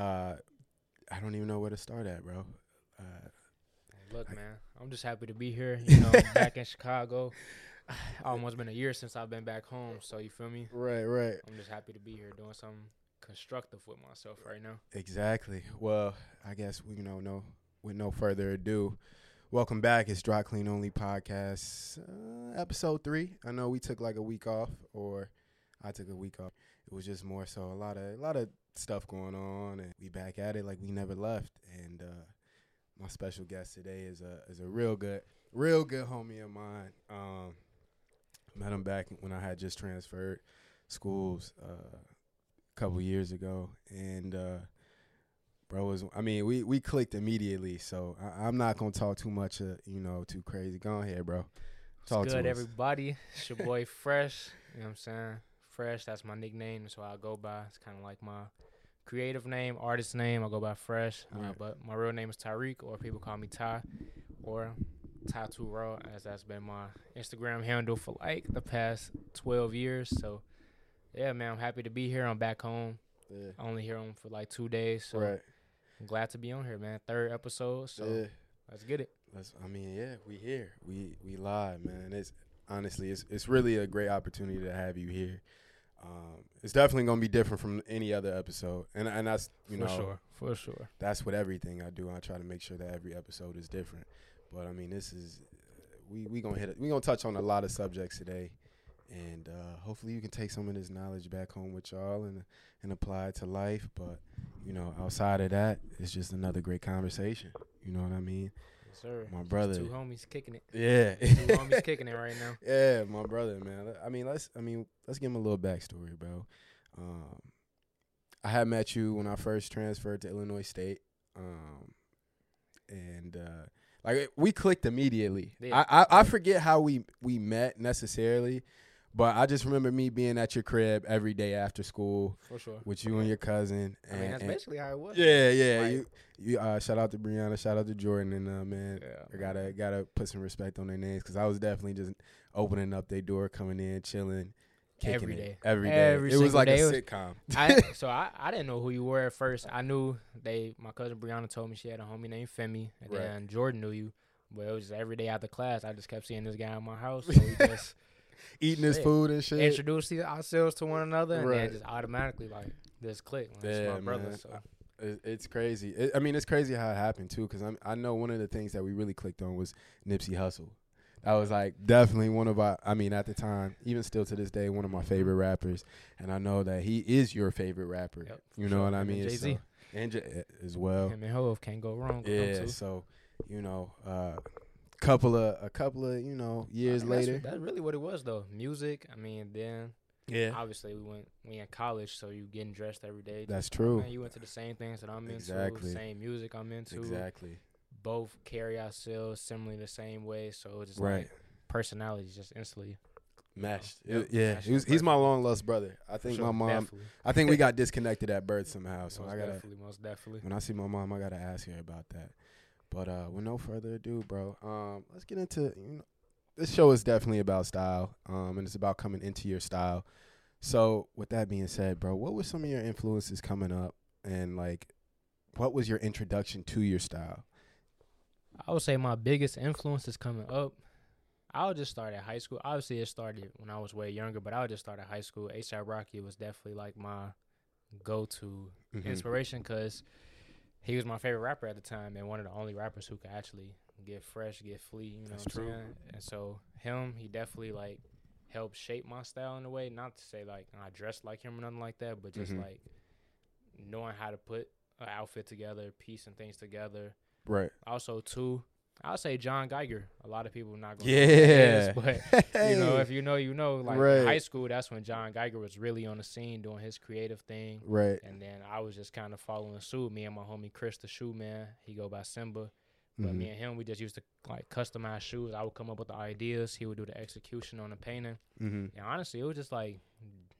Uh, I don't even know where to start at, bro. Uh, Look, man, I'm just happy to be here. You know, back in Chicago. Almost been a year since I've been back home, so you feel me? right, right. I'm just happy to be here doing something constructive with myself right now. Exactly. Well, I guess we you know no with no further ado, welcome back. It's Dry Clean Only Podcast, uh, episode three. I know we took like a week off, or I took a week off. It was just more so a lot of a lot of stuff going on, and we back at it like we never left. And uh, my special guest today is a is a real good, real good homie of mine. Um, met him back when I had just transferred schools. Uh, couple years ago, and uh, bro was. I mean, we we clicked immediately. So I, I'm not gonna talk too much, uh, you know, too crazy. Go ahead, bro. Talk What's to good, us. everybody? It's your boy Fresh. You know what I'm saying? Fresh, that's my nickname. That's what I go by. It's kind of like my creative name, artist name. I go by Fresh. Uh, Right. but my real name is Tyriq, or people call me Ty, or Tytoraw, as that's been my Instagram handle for like the past 12 years. So, yeah, man, I'm happy to be here. I'm back home. Yeah. Only here on for like two days. So, right. I'm glad to be on here, man. Third episode. So, yeah. let's get it. Let's, I mean, yeah, we here. We we live, man. It's honestly, it's it's really a great opportunity to have you here. Um, it's definitely gonna be different from any other episode, and and that's you for know sure. For sure. that's what everything I do. I try to make sure that every episode is different. But I mean, this is we we gonna hit it. We gonna touch on a lot of subjects today, and uh, hopefully you can take some of this knowledge back home with y'all and and apply it to life. But you know, outside of that, it's just another great conversation. You know what I mean? Yes, sir. My Just brother. Two homies kicking it. Yeah. Two homies kicking it right now. Yeah, my brother, man. I mean, let's. I mean, let's give him a little backstory, bro. Um, I had met you when I first transferred to Illinois State, um, and uh, like we clicked immediately. Yeah. I, I I forget how we we met necessarily, but I just remember me being at your crib every day after school For sure. with you and your cousin. I mean, that's and- basically how it was. yeah, yeah. Like- you, you. Uh, shout out to Brianna. Shout out to Jordan. And uh, man, Yeah, I gotta gotta put some respect on their names because I was definitely just opening up their door, coming in, chilling, kicking Every it. day. every day. It was like day. a was- sitcom. I, so I, I didn't know who you were at first. I knew they my cousin Brianna told me she had a homie named Femi, and Right. then Jordan knew you. But it was just every day after class. I just kept seeing this guy in my house. So we just Eating his food and shit. introduced ourselves to one another, and Right. then just automatically like this click. Like, it's Yeah, my brother. man. So it's crazy. It, I mean, it's crazy how it happened too. Because I know one of the things that we really clicked on was Nipsey Hussle. That was like definitely one of our. I mean, at the time, even still to this day, one of my favorite rappers. And I know that he is your favorite rapper. Yep, you know sure. what I mean? Jay-Z. So- and J- as well. him and Hove can't go wrong. Yeah, so you know, uh, couple of a couple of you know years I mean, later. that's, really what it was though. Music. I mean, then Yeah, obviously we went we in college, so you getting dressed every day. That's Just, true. Man, you went to the same things that I'm Exactly. into, same music I'm into. exactly. Both carry ourselves similarly the same way, so it's just Right, like personalities just instantly. meshed. Yep, It- yeah, meshed he was, he's my long lost brother. I think Sure, my mom. definitely. I think we got disconnected at birth somehow. So most I gotta definitely, most definitely. when I see my mom, I gotta ask her about that. But uh, with no further ado, bro, um, let's get into you know, this show is definitely about style, um, and it's about coming into your style. So with that being said, bro, what were some of your influences coming up, and like, what was your introduction to your style? I would say my biggest influence is coming up. I would just start at high school. Obviously, it started when I was way younger, but I would just start at high school. ASAP Rocky was definitely like my go-to Mhm. inspiration because he was my favorite rapper at the time and one of the only rappers who could actually get fresh, get flea. You know That's what I'm true. saying? And so him, he definitely like helped shape my style in a way. Not to say like I dressed like him or nothing like that, but just Mhm. like knowing how to put an outfit together, piecing things together. Right. Also, too, I'll say John Geiger. A lot of people not going. Yeah. but you know, if you know, you know. Like Right. in high school, that's when John Geiger was really on the scene doing his creative thing. right. And then I was just kind of following suit. Me and my homie Chris, the shoe man, he go by Simba. But Mhm. me and him, we just used to like customize shoes. I would come up with the ideas. He would do the execution on the painting. Mhm. And honestly, it was just like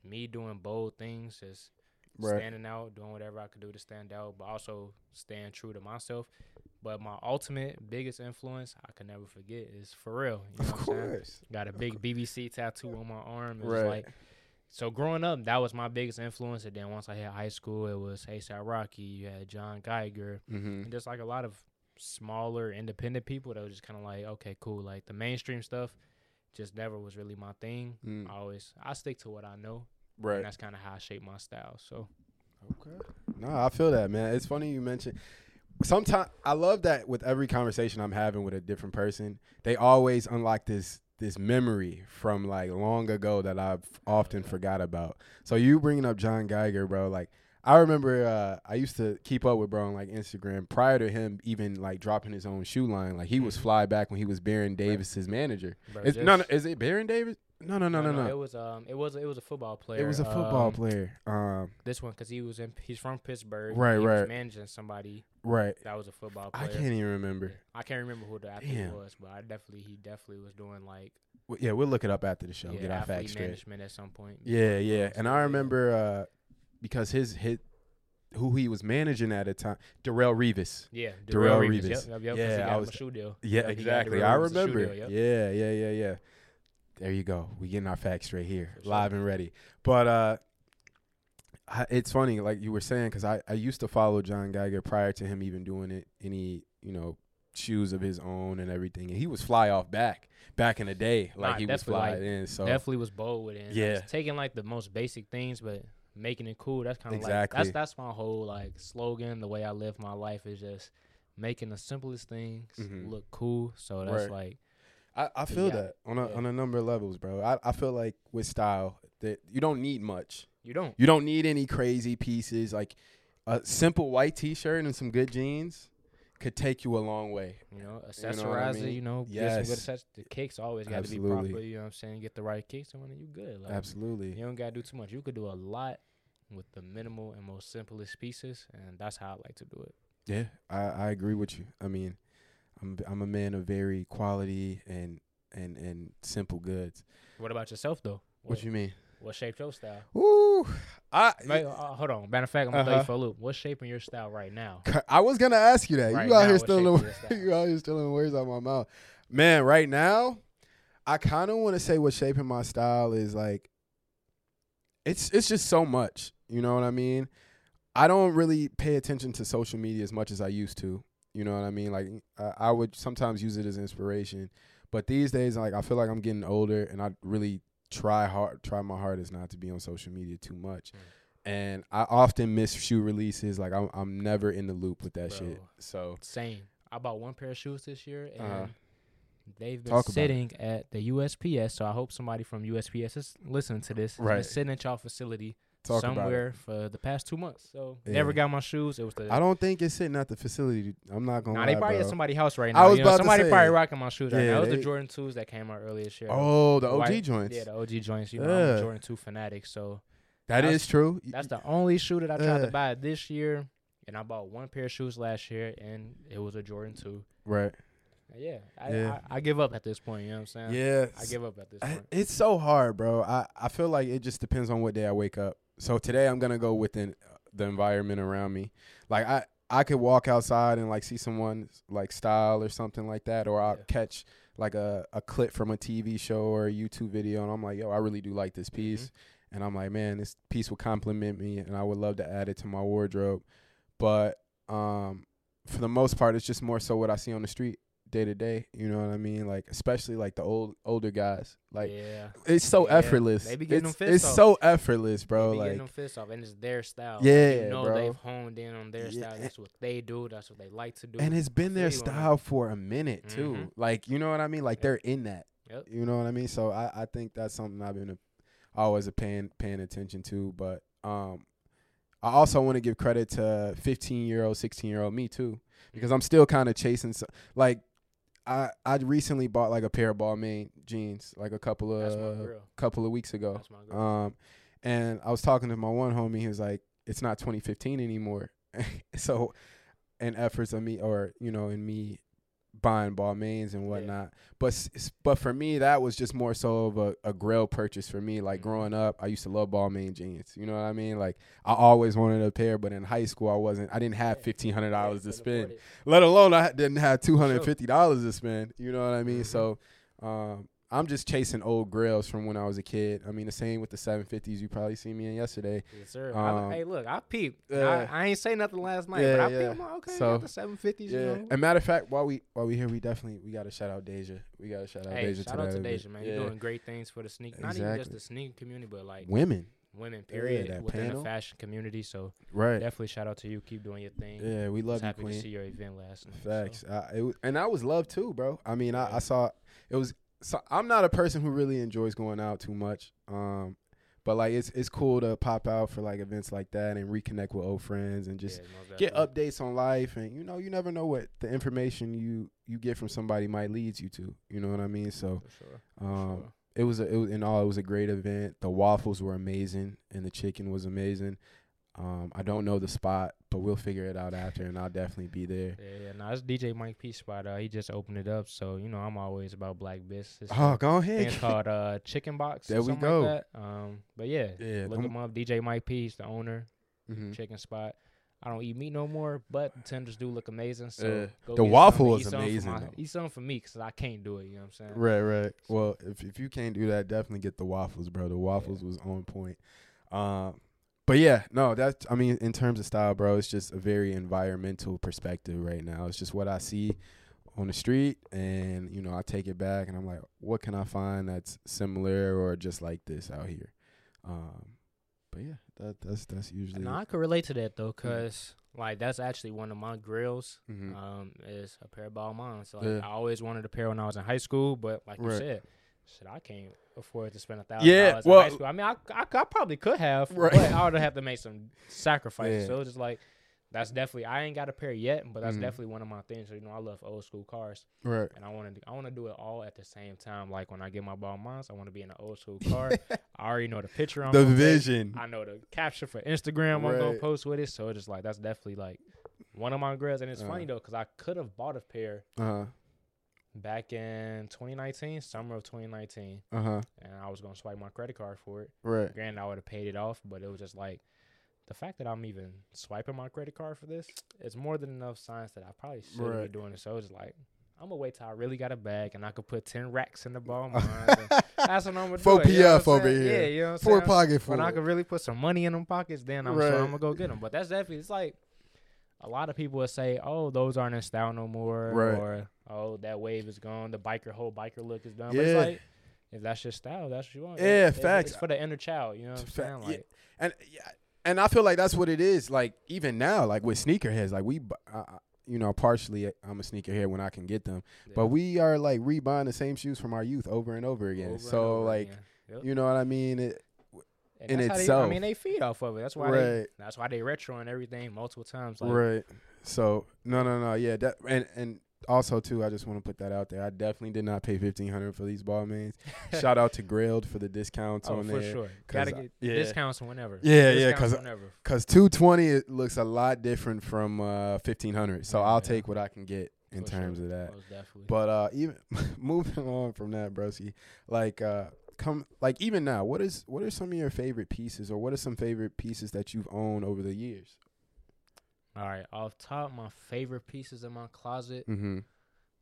me doing bold things, just Right. standing out, doing whatever I could do to stand out, but also staying true to myself. But my ultimate biggest influence, I can never forget, is Pharrell. You know Of what I'm course. Got a big BBC tattoo on my arm. It Right. like so growing up, that was my biggest influence. And then once I hit high school, it was ASAP Rocky. You had John Geiger, Mm-hmm. and just like a lot of smaller independent people that was just kind of like, okay, cool. Like the mainstream stuff, just never was really my thing. Mm. I always I stick to what I know, Right. and that's kind of how I shape my style. So Okay. No, I feel that, man. It's funny you mentioned. Sometimes I love that with every conversation I'm having with a different person, they always unlock this this memory from like long ago that I've often forgot about. So you bringing up John Geiger, bro? Like I remember uh, I used to keep up with bro on like Instagram prior to him even like dropping his own shoe line. Like he was Mhm. fly back when he was Baron Davis's manager. bro, Is, no, no, is it Baron Davis? No, no, no, no, no. It was um, it was it was a football player. It was a football um, player. Um, This one because he was in he's from Pittsburgh. Right, right. Managing somebody right. that was a football player. I can't even remember. I can't remember who the athlete Damn. was, but I definitely he definitely was doing like W- Yeah, we'll look it up after the show. yeah, get our facts straight. management at some point. Yeah, yeah. And I remember uh, because his hit who he was managing at the time, Darrelle Revis. Yeah, Darrelle Darrelle Revis. Revis. Yep, yep, yep. Yeah, I was- shoe deal. Yeah, Yep, exactly. I Revis a shoe remember. deal, yep. Yeah, yeah, yeah, yeah. There you go. We getting our facts straight here, For sure. live and ready. But uh, it's funny, like you were saying, because I I used to follow John Geiger prior to him even doing it any you know shoes of his own and everything, and he was fly off back back in the day, like Nah, he was fly like, in. So Definitely was bold with it. Yeah. taking like the most basic things, but making it cool. That's kind of like Exactly. that's that's my whole like slogan. The way I live my life is just making the simplest things Mhm. look cool. So that's Right. like I, I feel Yeah, that on a yeah. on a number of levels, bro. I, I feel like with style that you don't need much. You don't. You don't need any crazy pieces. Like a simple white T-shirt and some good jeans could take you a long way. You know, what I accessorize it. You know, get some Yes. good access- The kicks always got to be proper. You know what I'm saying? Get the right kicks, and when you good. Like, Absolutely. You don't gotta do too much. You could do a lot with the minimal and most simplest pieces, and that's how I like to do it. Yeah, I, I agree with you. I mean, I'm I'm a man of very quality and and and simple goods. What about yourself though? What do you mean? What shaped your style? Ooh, I Wait, uh, hold on. Matter of fact, I'm gonna throw Uh-huh. you for a loop. What's shaping your style right now? I was gonna ask you that. Right you out now, here what's stealing shaping your you out here stealing words out my mouth, man. Right now, I kind of want to say what's shaping my style is like, it's it's just so much. You know what I mean? I don't really pay attention to social media as much as I used to. You know what I mean? Like I, I would sometimes use it as inspiration, but these days, like I feel like I'm getting older, and I really try hard, try my hardest not to be on social media too much. Mm. And I often miss shoe releases. Like I'm, I'm never in the loop with that shit. So Same. I bought one pair of shoes this year, and Uh-huh. they've been Talk sitting at the USPS. So I hope somebody from USPS is listening to this. Right. sitting at y'all facility talk somewhere for the past two months. So Yeah. never got my shoes. It was the I don't think it's sitting at the facility. I'm not gonna Nah, lie, they probably bro. at somebody's house right now. I was you know, about to somebody say. probably rocking my shoes right now. It was they- the Jordan twos that came out earlier this year. Oh, the OG White- joints. Yeah, the OG joints. You know, I'm a Jordan two fanatic, so that's- true. that's the only shoe that I tried Yeah. to buy this year. And I bought one pair of shoes last year, and it was a Jordan two. right. Yeah, I, Yeah. I, I give up at this point. You know what I'm saying? Yeah, I give up at this point. It's so hard, bro. I, I feel like it just depends on what day I wake up. So today I'm gonna go within uh, the environment around me. Like I I could walk outside and like see someone like style or something like that, or I'll Yeah. catch like a, a clip from a TV show or a YouTube video, and I'm like, yo, I really do like this Mm-hmm. piece, and I'm like, man, this piece would compliment me, and I would love to add it to my wardrobe. But um, for the most part, it's just more so what I see on the street day to day. You know what I mean? Like especially like the old older guys, like. yeah, It's so Yeah, effortless. they be getting it's them fists it's off. so effortless, bro. they be Like getting them fists off, and it's their style. Yeah, you know bro. they've honed in on their Yeah, style. That's what they do. That's what they like to do. and it's been their style for a minute too. Mhm. Like you know what I mean? Like Yep. they're in that. Yep. You know what I mean? So I, I think that's something I've been a, always a paying paying attention to. But um, I also want to give credit to 15 year old, 16 year old me too, because I'm still kind of chasing. Like I I recently bought like a pair of Balmain jeans like a couple of couple of weeks ago. That's my girl. Um, and I was talking to my one homie. He was like, "It's not 2015 anymore." so, in efforts of me, or you know, in me buying Balmains and whatnot. But s- s- but for me, that was just more so of a, a grail purchase for me. Like Mhm. growing up, I used to love Balmain jeans. You know what I mean? Like I always wanted a pair, but in high school, I wasn't. I didn't have Yeah. fifteen hundred dollars to spend let alone I didn't have two hundred fifty dollars to spend. You know what I mean? Mhm. So um, I'm just chasing old grails from when I was a kid. I mean, the same with the 750s. You probably seen me in yesterday. Yes, sir. Um, I, hey, look, I peeped. yeah. I, I ain't say nothing last night, Yeah, but I yeah. peeped. I'm like, okay, So, the 750s. Yeah. You know? And matter of fact, while we while we here, we definitely we got to shout out Deja. We got to shout out Hey, Deja shout out to. Deja, man. Yeah. You're doing great things for the sneak, not even just the sneaker community, but like women, women, Yeah, period, that within panel. the fashion community. So right? definitely shout out to you. Keep doing your thing. Yeah, we love Was you, happy to see your event last night. so. Facts. I, it and I was loved too, bro. I mean, I, I saw it was. So I'm not a person who really enjoys going out too much. Um, but like it's it's cool to pop out for like events like that and reconnect with old friends and just Yeah, get updates on life and you know you never know what the information you you get from somebody might lead you to. You know what I mean? So sure. um, sure. it was a, it was in all it was a great event. The waffles were amazing and the chicken was amazing. Um, I don't know the spot, but we'll figure it out after, and I'll definitely be there. Yeah, yeah. No, it's DJ Mike P spot. Uh, he just opened it up, so you know I'm always about black business. Oh, go ahead. it's called uh Chicken Box. There or we go. Like that. Um, but yeah, Yeah, look him up. DJ Mike P. He's the owner. Mhm. Chicken spot. I don't eat meat no more, but the tenders do look amazing. So Yeah. go The waffle is and was eat something for amazing, my- Eat something for me because I can't do it. You know what I'm saying? Right, right. Well, if if you can't do that, definitely get the waffles, bro. The waffles was on point. Um, but yeah, no, that's I mean, in terms of style, bro, it's just a very environmental perspective right now. It's just what I see on the street, and you know, I take it back, and I'm like, what can I find that's similar or just like this out here? Um, but yeah, that that's that's usually. No, I could relate to that though, cause like that's actually one of my grails. Mhm. Um, is a pair of Balmains. So like, Yeah. I always wanted a pair when I was in high school, but like you said, shit, I can't afford to spend a thousand Yeah, dollars in well- high school. I mean, I, I, I probably could have, Right. but I would have to make some sacrifices. Yeah. So it's just like that's definitely I ain't got a pair yet, but that's Mhm. definitely one of my things. So, you know, I love old school cars, right. and I want to I want to do it all at the same time. Like when I get my Balmains, I want to be in an old school car. I already know the picture I'm the take. vision. I know the caption for Instagram I'm gonna post with it. So it's just like that's definitely like one of my grails. And it's Uh. funny though, because I could have bought a pair Uh huh. Back in 2019, summer of 2019, Uh huh. and I was gonna swipe my credit card for it. Right. Granted, I would have paid it off, but it was just like the fact that I'm even swiping my credit card for this is more than enough signs that I probably should be Right. doing it. So it's like. I'm gonna wait till I really got a bag and I could put ten racks in the ball. That's what I'm gonna do. Four it, you know PF over here. Yeah, you know what I'm Four saying? pocket full. when I could really put some money in them pockets, then I'm sure I'm gonna go get them. But that's definitely it's like a lot of people would say, "Oh, those aren't in style no more," Right. or "Oh, that wave is gone. The biker whole biker look is done." But Yeah. it's like if that's your style, that's what you want. Yeah, It- facts. It's for the inner child. You know what I'm Fa- saying? yeah. And yeah, and I feel like that's what it is. Like even now, like with sneakerheads, like we, I- you know, partially I'm a sneakerhead when I can get them, but we are like rebuying the same shoes from our youth over and over again. over so over like, again. Yep. you know what I mean? It, And in how they- itself. I mean, they feed off of it. That's why they. right, That's why they retro and everything multiple times. Like, right. So no, no, no. Yeah, that and and also too, I just want to put that out there. I definitely did not pay fifteen hundred for these Balmains. Shout out to Grilled for the discounts oh, on for there. sure. 'cause Gotta I- get yeah. discounts whenever. Yeah, yeah, Discounts 'cause- whenever. Cause two twenty it looks a lot different from uh fifteen hundred. So Yeah, I'll yeah. take what I can get in For terms sure. of that. Most definitely. But uh even moving on from that, broski, like uh come like even now, what is what are some of your favorite pieces or what are some favorite pieces that you've owned over the years? All right, off top, my favorite pieces in my closet. Mm-hmm.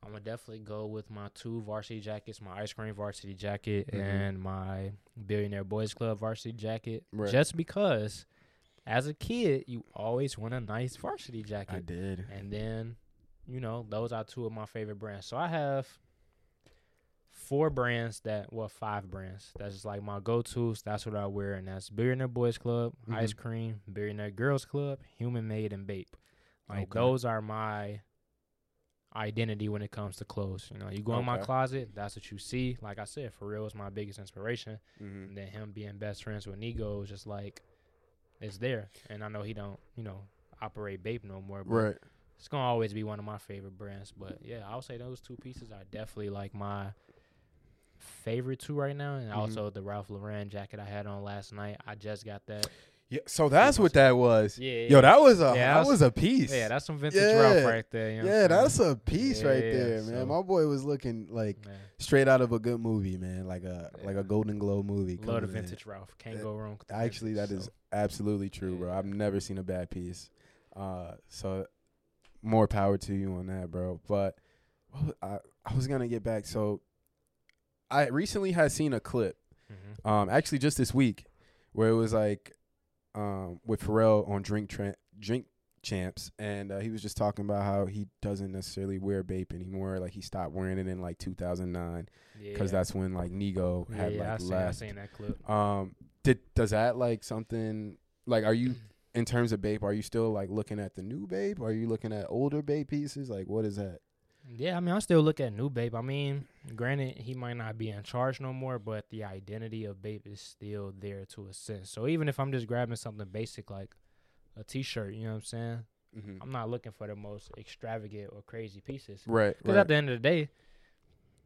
I'm gonna definitely go with my two varsity jackets, my ice cream varsity jacket Mhm. and my billionaire boys club varsity jacket. Right. Just because, as a kid, you always want a nice varsity jacket. I did. and then, you know, those are two of my favorite brands. So I have four brands that, well, five brands. That's just like my go-tos. That's what I wear, and that's billionaire boys club, ice Mhm. cream, billionaire girls club, human made, and Bape. Like Okay. those are my identity when it comes to clothes. You know, you go in my closet, that's what you see. Like I said, Pharrell is my biggest inspiration. Mm-hmm. And then him being best friends with Nigo is just like it's there. And I know he don't, you know, operate Bape no more. But Right. it's gonna always be one of my favorite brands. But yeah, I would say those two pieces are definitely like my favorite two right now. And Mhm. also the Ralph Lauren jacket I had on last night. I just got that. Yeah. So that's what that was. Yeah, Yo, that was a Yeah, that that's- was a piece. yeah, that's some vintage Yeah. Ralph right there. You know yeah, that's a piece right Yeah, there, man. so- My boy was looking like Man. straight out of a good movie, man. Like a like a Golden Globe movie. Love the coming in. vintage Ralph. Can't Yeah, go wrong. Actually, that vintage, is so. absolutely true, bro. I've never seen a bad piece. Uh, so more power to you on that, bro. But what was- I I was gonna get back. So I recently had seen a clip, Mm-hmm. um, actually just this week, where it was like, um, with Pharrell on Drink Tra- Drink Champs, and uh, he was just talking about how he doesn't necessarily wear Bape anymore. Like he stopped wearing it in like 2009 Yeah, because that's when like Nigo yeah, had yeah, I like seen, I seen that clip. Um, did does that like something like are you in terms of Bape? Are you still like looking at the new Bape? Are you looking at older Bape pieces? Like what is that? Yeah, I mean, I still look at new Bape. I mean, granted, he might not be in charge no more, but the identity of Bape is still there to a sense. So even if I'm just grabbing something basic like a T-shirt, you know what I'm saying? Mm-hmm. I'm not looking for the most extravagant or crazy pieces. Right, Because right. at the end of the day,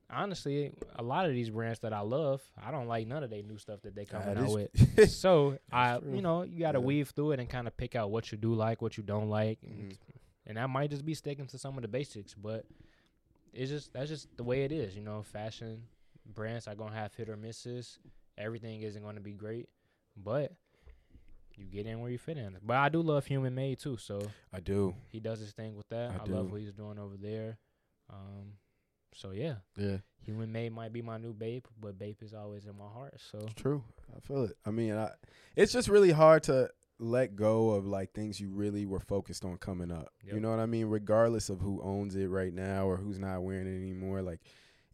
honestly, a lot of these brands that I love, I don't like none of their new stuff that they coming That out with. so I, true. you know, you got to Yeah. weave through it and kind of pick out what you do like, what you don't like, and, Mhm. and that might just be sticking to some of the basics. But it's just that's just the way it is. You know, fashion brands are gonna have hit or misses. Everything isn't gonna be great, but you get in where you fit in. But I do love Human Made too, so I do. he does his thing with that. I I, love what he's doing over there. Um, so yeah, Yeah, Human Made might be my new Bape, but Bape is always in my heart. So it's true. I feel it. I mean, I, it's just really hard to let go of like things you really were focused on coming up. You know what I mean? Regardless of who owns it right now or who's not wearing it anymore. Like,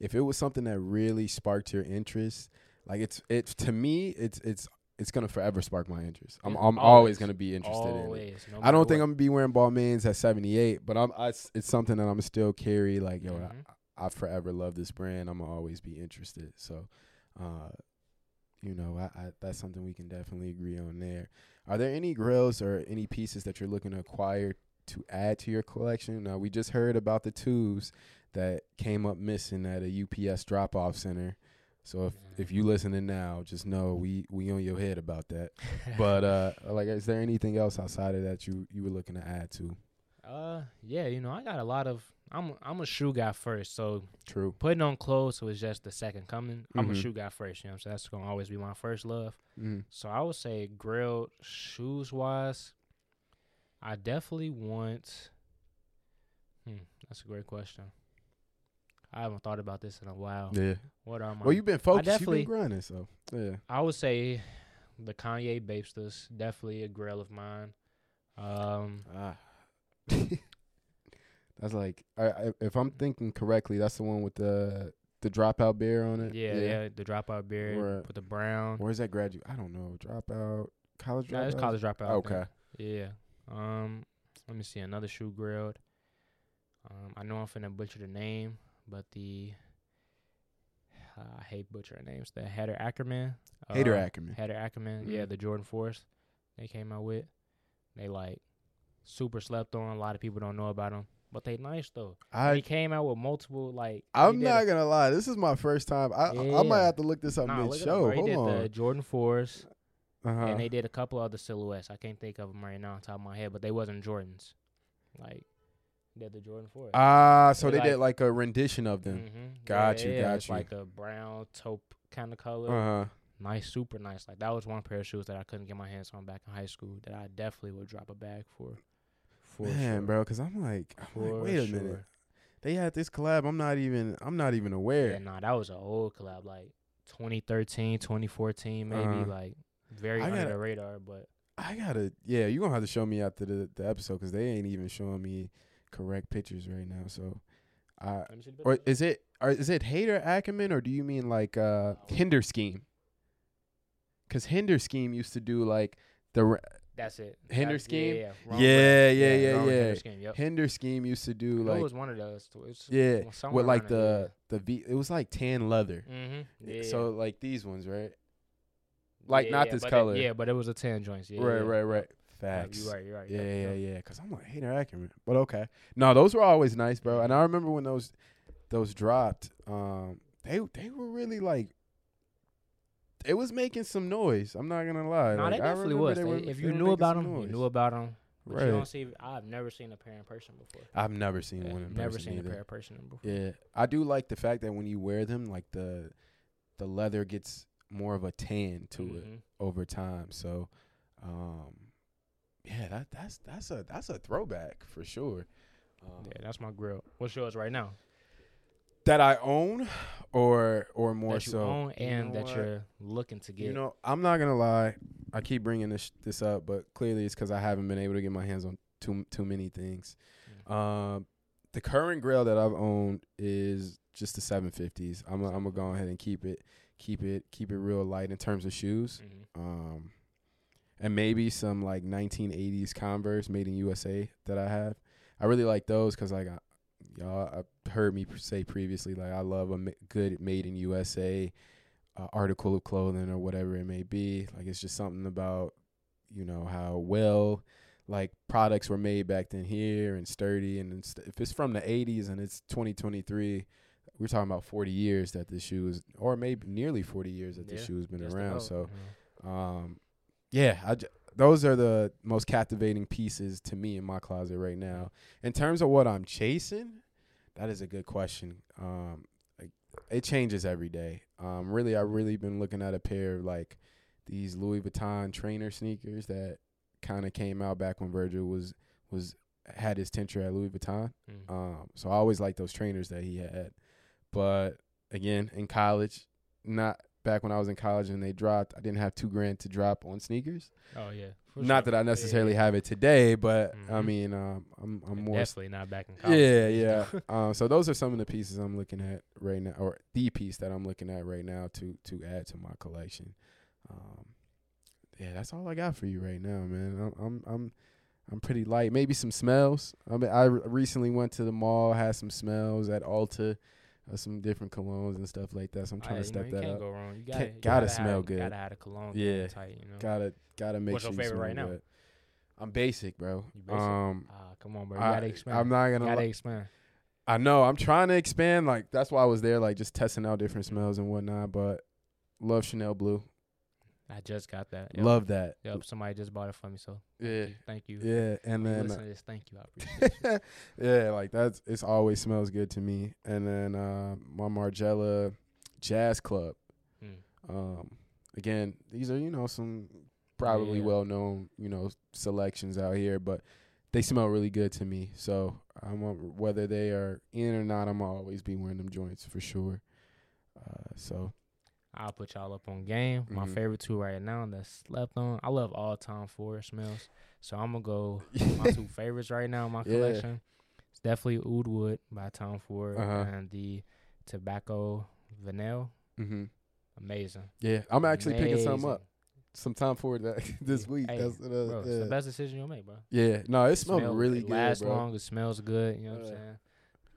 if it was something that really sparked your interest, like it's it's to me, it's it's it's gonna forever spark my interest. I'm I'm always, always. gonna be interested in it. no I don't think what. I'm gonna be wearing Balmains at 78, but I'm. I, it's something that I'm gonna still carry. Like yo, Mhm. I, I forever love this brand. I'm gonna always be interested. So, uh, you know, I, I that's something we can definitely agree on there. Are there any grails or any pieces that you're looking to acquire to add to your collection? Now we just heard about the tubes that came up missing at a UPS drop off center. So if if you listening now, just know we we on your head about that. But uh, like, is there anything else outside of that you you were looking to add to? uh, yeah, you know, I got a lot of. I'm I'm a shoe guy first, so True. putting on clothes was just the second coming. I'm a Mhm. shoe guy first, you know, so that's gonna always be my first love. Mm. So I would say grilled shoes wise, I definitely want. Hmm, that's a great question. I haven't thought about this in a while. Yeah. What are my? Well, you've been focused. You've definitely- been grinding. So yeah. I would say the Kanye Bapestas definitely a grail of mine. Um, Ah. that's like, I, I, if I'm thinking correctly, that's the one with the the dropout bear on it. yeah, yeah, yeah the dropout beard Or- with the brown. Where's that graduate? I don't know. Dropout. College dropout. It's college dropout. Okay. Yeah. Um, let me see another shoe grilled. Um, I know I'm finna butcher the name, but the I hate butchering names. The Header Ackerman. Hater uh, Ackerman. Header Ackerman. Yeah, Mhm. the Jordan Force they came out with. They like super slept on. A lot of people don't know about them, but they nice though. they I came out with multiple like. I'm not a- gonna lie. This is my first time. I I might have to look this up Nah, mid look it up, show. Hold did the on. Jordan fours, Uh-huh. and they did a couple other silhouettes. I can't think of them right now on top of my head, but they wasn't Jordans. Like, they did the Jordan Force. Ah, so They they, did like a rendition of them. Mhm. Got Yeah, you, yeah, got it's you. like a brown taupe kind of color. Uh huh. Nice, super nice. Like that was one pair of shoes that I couldn't get my hands on back in high school that I definitely would drop a bag for. For Man, sure. bro, because I'm like, I'm like, wait a sure. minute. They had this collab. I'm not even. I'm not even aware. Yeah, nah, that was an old collab, like 2013, 2014, maybe. Uh-huh. Like very I under gotta- the radar, but I gotta. Yeah, you gonna have to show me after the the episode because they ain't even showing me correct pictures right now. So, I let me see the or is it or is it Hater Ackerman or do you mean like uh Hender Scheme? Because Hender Scheme used to do like the That's it. Hender That's- scheme? Yeah, yeah, Yeah, yeah, yeah, wrong yeah. Hender scheme, yep. Hender Scheme used to do like it was one of those. It's yeah with like the the V. It was like tan leather. Mm-hmm. Yeah. So like these ones, right? like, Yeah, not yeah, this but it- color. yeah, but it was a tan joints. Yeah, right, yeah. right, right. Facts. You're right, You're right. Yeah, yeah, yeah. Because I'm like hater Ackerman, but okay. No, those were always nice, bro. And I remember when those those dropped. Um, they they were really like. It was making some noise. I'm not gonna lie. No, Like, they I definitely was. they were- if you knew about them, you knew about them. But Right. you don't see. I've never seen a pair in person before. I've never seen Yeah, one in never person seen either. a pair in person before. Yeah, I do like the fact that when you wear them, like the the leather gets more of a tan to it Mhm. over time. So, um, yeah, that that's that's a that's a throwback for sure. Um, Yeah, that's my grail. What's yours right now? That I own, or or more that you so. own You and know that what? you're looking to get. You know, I'm not gonna lie. I keep bringing this this up, but clearly it's because I haven't been able to get my hands on too too many things. Mm. Um, the current grail that I've owned is just the 750s. I'm i I'm gonna go ahead and keep it keep it keep it real light in terms of shoes. Mhm. Um, and maybe some like 1980s Converse made in USA that I have. I really like those because like I, y'all I heard me say previously like I love a ma- good made in USA uh, article of clothing or whatever it may be. Like it's just something about you know how well like products were made back then here and sturdy and it's, if it's from the 80s and it's 2023 we're talking about 40 years that this shoe is or maybe nearly 40 years that this shoe has been around so mhm. um, yeah, I those are the most captivating pieces to me in my closet right now. In terms of what I'm chasing, that is a good question. Um, like, it changes every day. Um, really, I really been looking at a pair of like these Louis Vuitton trainer sneakers that kind of came out back when Virgil was was had his tenure at Louis Vuitton. Mm. Um, so I always liked those trainers that he had. But again, in college, not back when I was in college and they dropped, I didn't have two grand to drop on sneakers. oh yeah. not sure. that I necessarily yeah, have it today, but I Mhm. mean, um, I'm I'm more definitely not back in college. yeah, yeah. um, so those are some of the pieces I'm looking at right now, or the piece that I'm looking at right now to to add to my collection. Um, yeah, that's all I got for you right now, man. I'm I'm I'm, I'm pretty light. Maybe some smells. I mean, I re- recently went to the mall, had some smells at Ulta, uh, some different colognes and stuff like that. So I'm trying yeah, to you know, step you that can't up. go wrong. You gotta, you gotta gotta smell have, good. Gotta have the cologne. Yeah. Tight, you know. Gotta gotta make What's sure your you favorite right smell now? I'm basic, bro. You basic? Um, Ah, come on, bro. You I, gotta expand. I'm not gonna. gotta li- expand. I know. I'm trying to expand. Like that's why I was there, like just testing out different smells and whatnot. But love Chanel Blue. I just got that. Yep. Love that. Yep. Somebody just bought it for me, so Yeah. thank you. Yeah. And you then listen to this, thank you. I appreciate yeah, like that's it's always smells good to me. And then uh, my Margiela Jazz Club. Mm. Um, again, these are you know some probably Yeah. well known you know selections out here, but they smell really good to me. So I'm a, whether they are in or not, I'm always be wearing them joints for sure. Uh, so I'll put y'all up on game. My Mhm. favorite two right now that's slept on. I love all Tom Ford smells. So I'm gonna go my two favorites right now in my Yeah. collection. It's definitely Oud Wood by Tom Ford Uh-huh. and the Tobacco Vanille. hmm Amazing. yeah, I'm actually picking some Amazing. up sometime for that this week. Hey, That's uh, Bro, yeah. the best decision you'll make, bro. yeah, no, it smells Smell- really it good, lasts bro. long. It smells good. You know what I'm saying?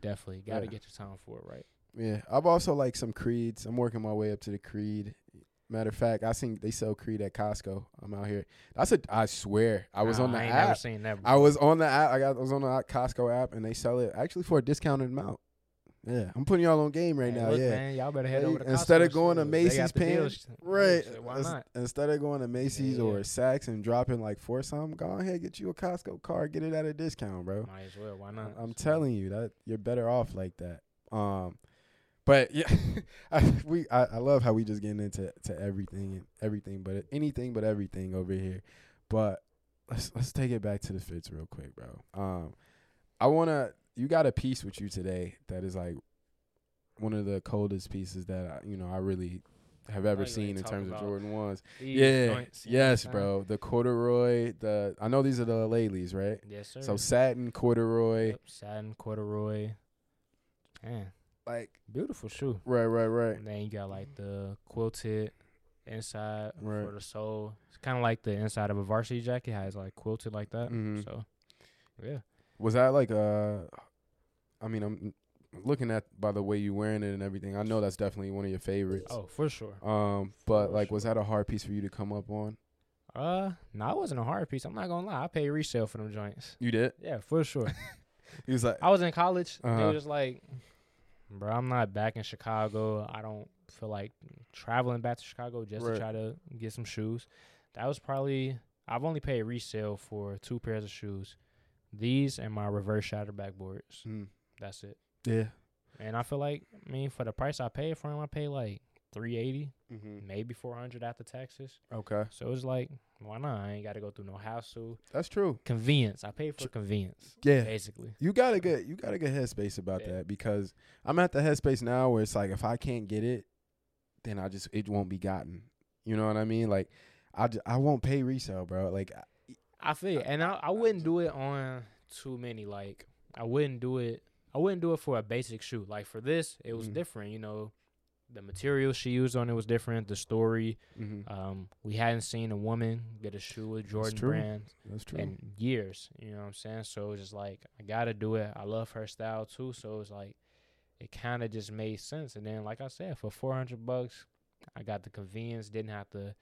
Definitely gotta Yeah. get your Tom Ford right. Yeah, I've also like some Creeds. I'm working my way up to the Creed. Matter of fact, I seen they sell Creed at Costco. I'm out here. That's a. I swear, I was on the I ain't never app. seen that. I was on the app. I got. I was on the Costco app, and they sell it actually for a discounted amount. Yeah, I'm putting y'all on game right Hey, now. look, yeah, man, y'all better head Hey, over to instead of going to shit. They got Macy's paying- right. Why not? Instead of going to Macy's Yeah. or Saks and dropping like four something, go ahead get you a Costco card, get it at a discount, bro. Might as well. Why I'm- not? I'm So, telling you that you're better off like that. Um, but yeah, I, we I, I love how we just getting into to everything and everything, but anything but everything over here. But let's let's take it back to the fits real quick, bro. Um, I wanna you got a piece with you today that is like one of the coldest pieces that I, you know I really have ever seen in terms of Jordan ones. Yeah, joints, you know yes, bro. The corduroy, the I know these are the Alealis, right? Yes, sir. So satin corduroy, Yep, satin corduroy. Man, like beautiful shoe. right, right, right. And then you got like the quilted inside Right. for the sole. It's kind of like the inside of a varsity jacket has like quilted like that. Mhm. So, yeah. Was that like uh I mean, I'm looking at by the way you wearing it and everything. I know that's definitely one of your favorites. Oh, for sure. Um, but for like, was that a hard piece for you to come up on? Uh, no, it wasn't a hard piece. I'm not gonna lie. I paid resale for them joints. You did. Yeah, for sure. He was like, I was in college. They Uh-huh. were just like, bro, I'm not back in Chicago. I don't feel like traveling back to Chicago just Right. to try to get some shoes. That was probably I've only paid resale for two pairs of shoes. These and my reverse shatter backboards. mm, That's it. yeah, And I feel like I mean for the price I paid for them, I paid like three eighty, Mm-hmm. maybe four hundred after taxes. Okay, So it's like, why not? I ain't got to go through no hassle. that's true. Convenience. I pay for convenience, Yeah, basically. you gotta get you gotta get headspace about Yeah. that because I'm at the headspace now where it's like if I can't get it, then I just it won't be gotten. You know what I mean? Like I just, I won't pay resale, bro. Like I- I feel, you. and I, I wouldn't do it on too many. Like I wouldn't do it. I wouldn't do it for a basic shoe. Like for this, it was Mhm. different. You know, the material she used on it was different. The story. mhm, Um, we hadn't seen a woman get a shoe with Jordan true. brand that's true. in years. You know what I'm saying? So it was just like I gotta do it. I love her style too. So it was like it kind of just made sense. And then, like I said, for 400 bucks, I got the convenience. Didn't have to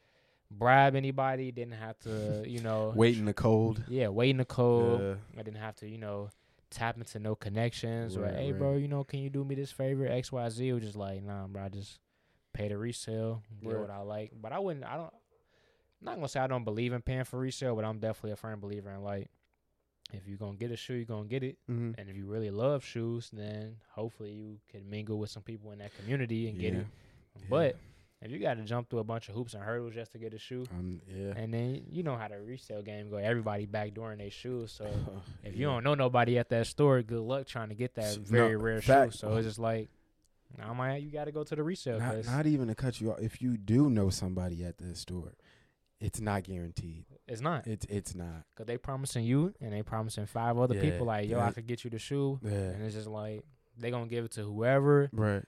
bribe anybody. Didn't have to, you know, Wait in the cold. yeah, wait in the cold. I didn't have to, you know, tap into no connections or Right, hey, right. bro, you know, can you do me this favor? X, Y, Z. Was just like, nah, bro, I just pay the resale, get Right. what I like. But I wouldn't. I don't. I'm not gonna say I don't believe in paying for resale, but I'm definitely a firm believer in like, if you're gonna get a shoe, you're gonna get it. mhm. And if you really love shoes, then hopefully you can mingle with some people in that community and get it. Yeah. If you got to jump through a bunch of hoops and hurdles just to get a shoe, Um, yeah. and then you know how the resale game go. Everybody backdooring their shoes. So if you don't know nobody at that store, good luck trying to get that very no, rare fact- shoe. So it's just like, I might you got to go to the resale not, not even to cut you off. If you do know somebody at the store, it's not guaranteed. it's not It's it's not. because they promising you and they promising five other Yeah, people like, yo, I could get you the shoe, Yeah. and it's just like they gonna give it to whoever Right.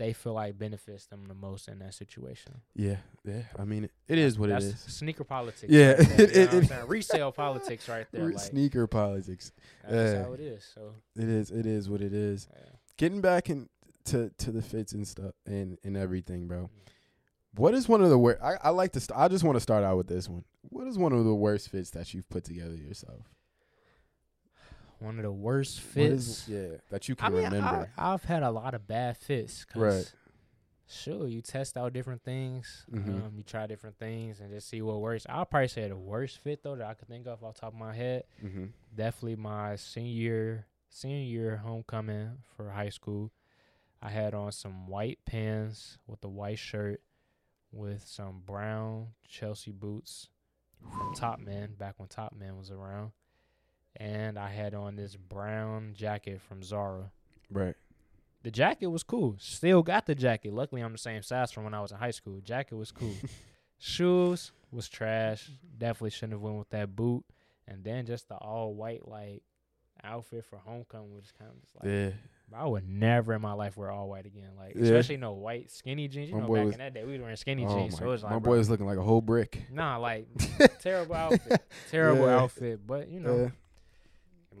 They feel like benefits them the most in that situation. Yeah. Yeah. I mean, it, it is what That's it is. Sneaker politics. Yeah, right there, you it- know it- it- resale politics right there. Re- Like, Sneaker politics. that's yeah. how it is. So It is. It is what it is. yeah. Getting back in to to the fits and stuff and and everything, Mm. bro. What is one of the worst? I, I like to. St- I just want to start out with this one. What is one of the worst fits that you've put together yourself? One of the worst fits. is- yeah, that you I can mean, remember. I, I've had a lot of bad fits. 'cause Right. Sure, you test out different things. Mhm. Um, you try different things and just see what works. I'll probably say the worst fit though that I could think of off the top of my head. mm-hmm. Definitely my senior senior year homecoming for high school. I had on some white pants with a white shirt with some brown Chelsea boots from Top Man back when Top Man was around. And I had on this brown jacket from Zara. Right. The jacket was cool. Still got the jacket. Luckily, I'm the same size from when I was in high school. Jacket was cool. Shoes was trash. Definitely shouldn't have went with that boot. And then just the all white like outfit for homecoming was kind of just like yeah. I would never in my life wear all white again. Like Yeah. especially no white skinny jeans. You My know, back was- in that day we were wearing skinny Oh jeans. my, So it was like my bro, boy was looking like a whole brick. nah, like terrible outfit. Terrible Yeah. outfit. But you know, Yeah.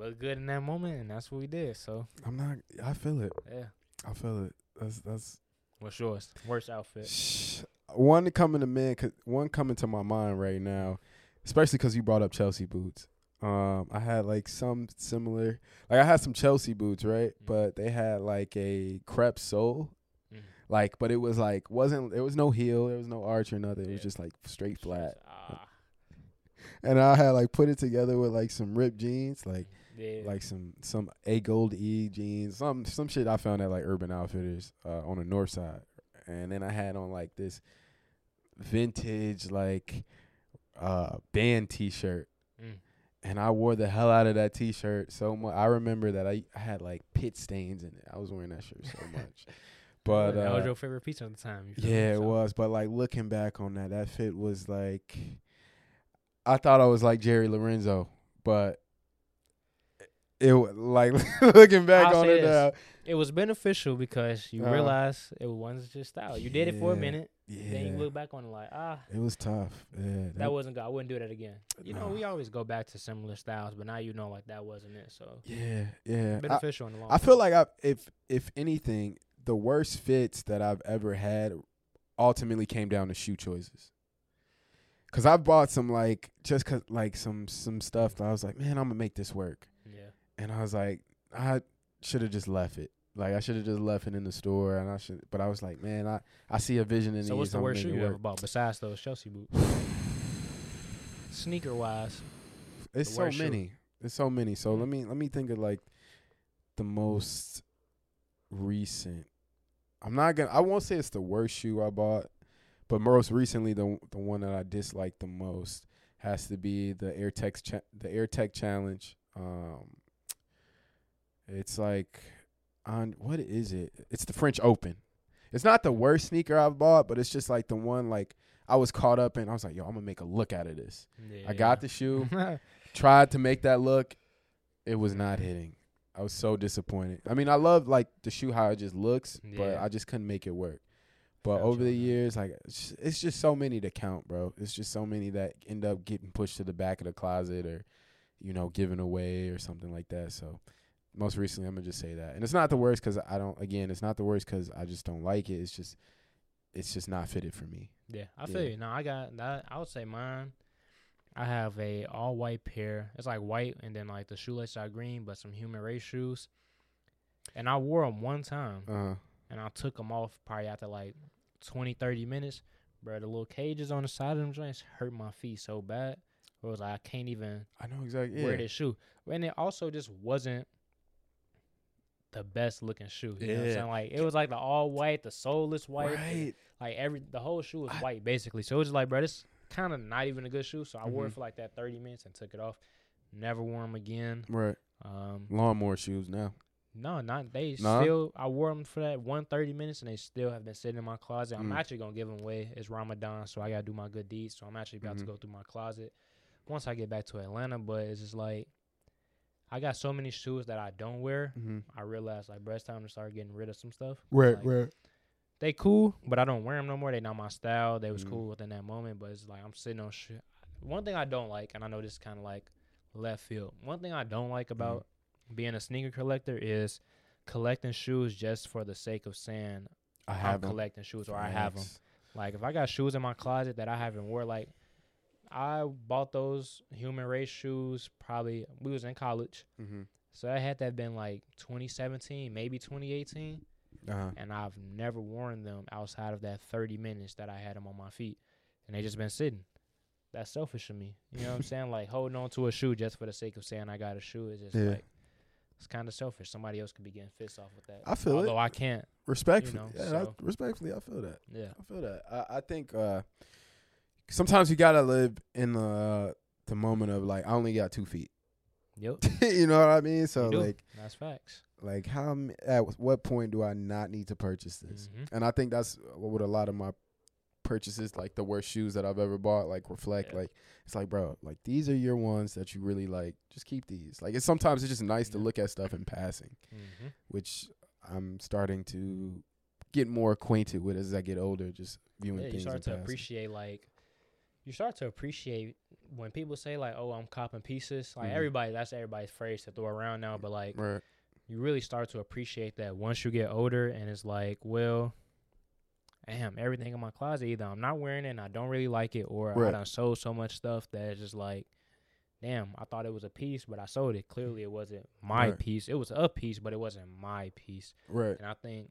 It looked good in that moment, and that's what we did. So I'm not. I feel it. yeah. I feel it. That's that's What's yours? Worst outfit? One coming to man, cause one coming to my mind right now, especially because you brought up Chelsea boots. Um, I had like some similar, like I had some Chelsea boots, right? Mm. But they had like a crepe sole, Mm. like, but it was like wasn't there was no heel, there was no arch or nothing. It was just like straight flat. Ah, And I had like put it together with like some ripped jeans, like yeah. like some some a gold e jeans, some some shit I found at like Urban Outfitters uh, on the north side, and then I had on like this vintage like uh band t shirt, Mm. and I wore the hell out of that t shirt so much. I remember that I, I had like pit stains in it. I was wearing that shirt so much, but that was uh, your favorite pizza at the time. yeah, it was. But like looking back on that, that fit was like, I thought I was like Jerry Lorenzo, but it like looking back I'll on it now. It was beneficial because you Uh, realize it wasn't your style. You did it for a yeah, minute, then you look back on it like, ah, it was tough. Yeah, that wasn't good. I wouldn't do that again. You know, we always go back to similar styles, but now you know like that wasn't it. So yeah, yeah. I, beneficial in the long. I feel like I, if if anything, the worst fits that I've ever had ultimately came down to shoe choices. Cause I bought some like just cause like some some stuff that I was like, man, I'm gonna make this work. And I was like, I should have just left it. Like I should have just left it in the store, and I should. But I was like, man, I I see a vision in So these. what's the I'm worst shoe you ever bought besides those Chelsea boots? Sneaker wise, It's so worst shoe? many. It's so many. So let me let me think of like the most recent. I'm not gonna. I won't say it's the worst shoe I bought, but most recently the the one that I disliked the most has to be the AirTech cha- the AirTech Challenge. Um, it's like on what is it? It's the French Open. It's not the worst sneaker I've bought, but it's just like the one like I was caught up in. I was like, yo, I'm gonna make a look out of this. I got the shoe, tried to make that look. It was not hitting. I was so disappointed. I mean, I love like the shoe how it just looks, but I just couldn't make it work. But Felt over the years, like it's just, it's just so many to count, bro. It's just so many that end up getting pushed to the back of the closet or, you know, given away or something like that. So, most recently, I'm gonna just say that, and it's not the worst because I don't. Again, it's not the worst because I just don't like it. It's just, it's just not fitted for me. Yeah, I feel Yeah. you. No, I got that. I would say mine. I have a all white pair. It's like white, and then like the shoelaces are green, but some human race shoes. And I wore them one time, Uh, and I took them off probably after like 20, 30 minutes. Bro, the little cages on the side of them joints hurt my feet so bad. It was like I can't even I know exactly. wear Yeah, this shoe. And it also just wasn't the best looking shoe. You know what I'm Yeah. saying? Like it was like the all white, the soulless white. right. like every the whole shoe was white basically. So it was just like, bro, this kind of not even a good shoe. So I wore it Mhm. for like that 30 minutes and took it off. Never wore them again. Right. Um, Lawnmower shoes now. no, not they Nah? still. I wore them for that one 30 minutes and they still have been sitting in my closet. I'm Mm. actually gonna give them away. It's Ramadan, so I gotta do my good deeds. So I'm actually about Mhm. to go through my closet once I get back to Atlanta. But it's just like I got so many shoes that I don't wear. Mm-hmm. I realized like, bro, it's time to start getting rid of some stuff. Right. Like, right. they cool, but I don't wear them no more. They not my style. They was Mhm. cool within that moment, but it's like I'm sitting on shit. One thing I don't like, and I know this is kind of like left field. One thing I don't like about being a sneaker collector is collecting shoes just for the sake of saying I I'm collecting shoes or I have them. Like if I got shoes in my closet that I haven't wore, like I bought those human race shoes probably we was in college, Mm-hmm. so that had to have been like 2017, maybe 2018 Uh-huh. and I've never worn them outside of that 30 minutes that I had them on my feet, and they just been sitting. That's selfish of me. You know what I'm saying? Like holding on to a shoe just for the sake of saying I got a shoe is just Yeah. like it's kind of selfish. Somebody else could be getting pissed off with that. I feel it. Although I can't. Respectfully, know, yeah, so- I, respectfully, I feel that. Yeah. I feel that. I, I think uh, sometimes you gotta live in the the moment of like I only got two feet. Yep. you know what I mean? So like, That's facts. like how at what point do I not need to purchase this? Mhm. And I think that's what a lot of my purchases, like the worst shoes that I've ever bought, like reflect. Yeah. Like it's like, bro, like these are your ones that you really like. Just keep these. Like it's sometimes it's just nice to look at stuff in passing, Mhm. which I'm starting to get more acquainted with as I get older. Just viewing Yeah, you things start in to passing. appreciate like you start to appreciate when people say like, "Oh, I'm copping pieces." Like Mhm. everybody, that's everybody's phrase to throw around now. But like, Right. you really start to appreciate that once you get older and it's like, well, damn, everything in my closet either I'm not wearing it and I don't really like it, or I Right. done sold so much stuff that it's just like, damn, I thought it was a piece, but I sold it. Clearly, it wasn't my Right. piece. It was a piece, but it wasn't my piece. Right. And I think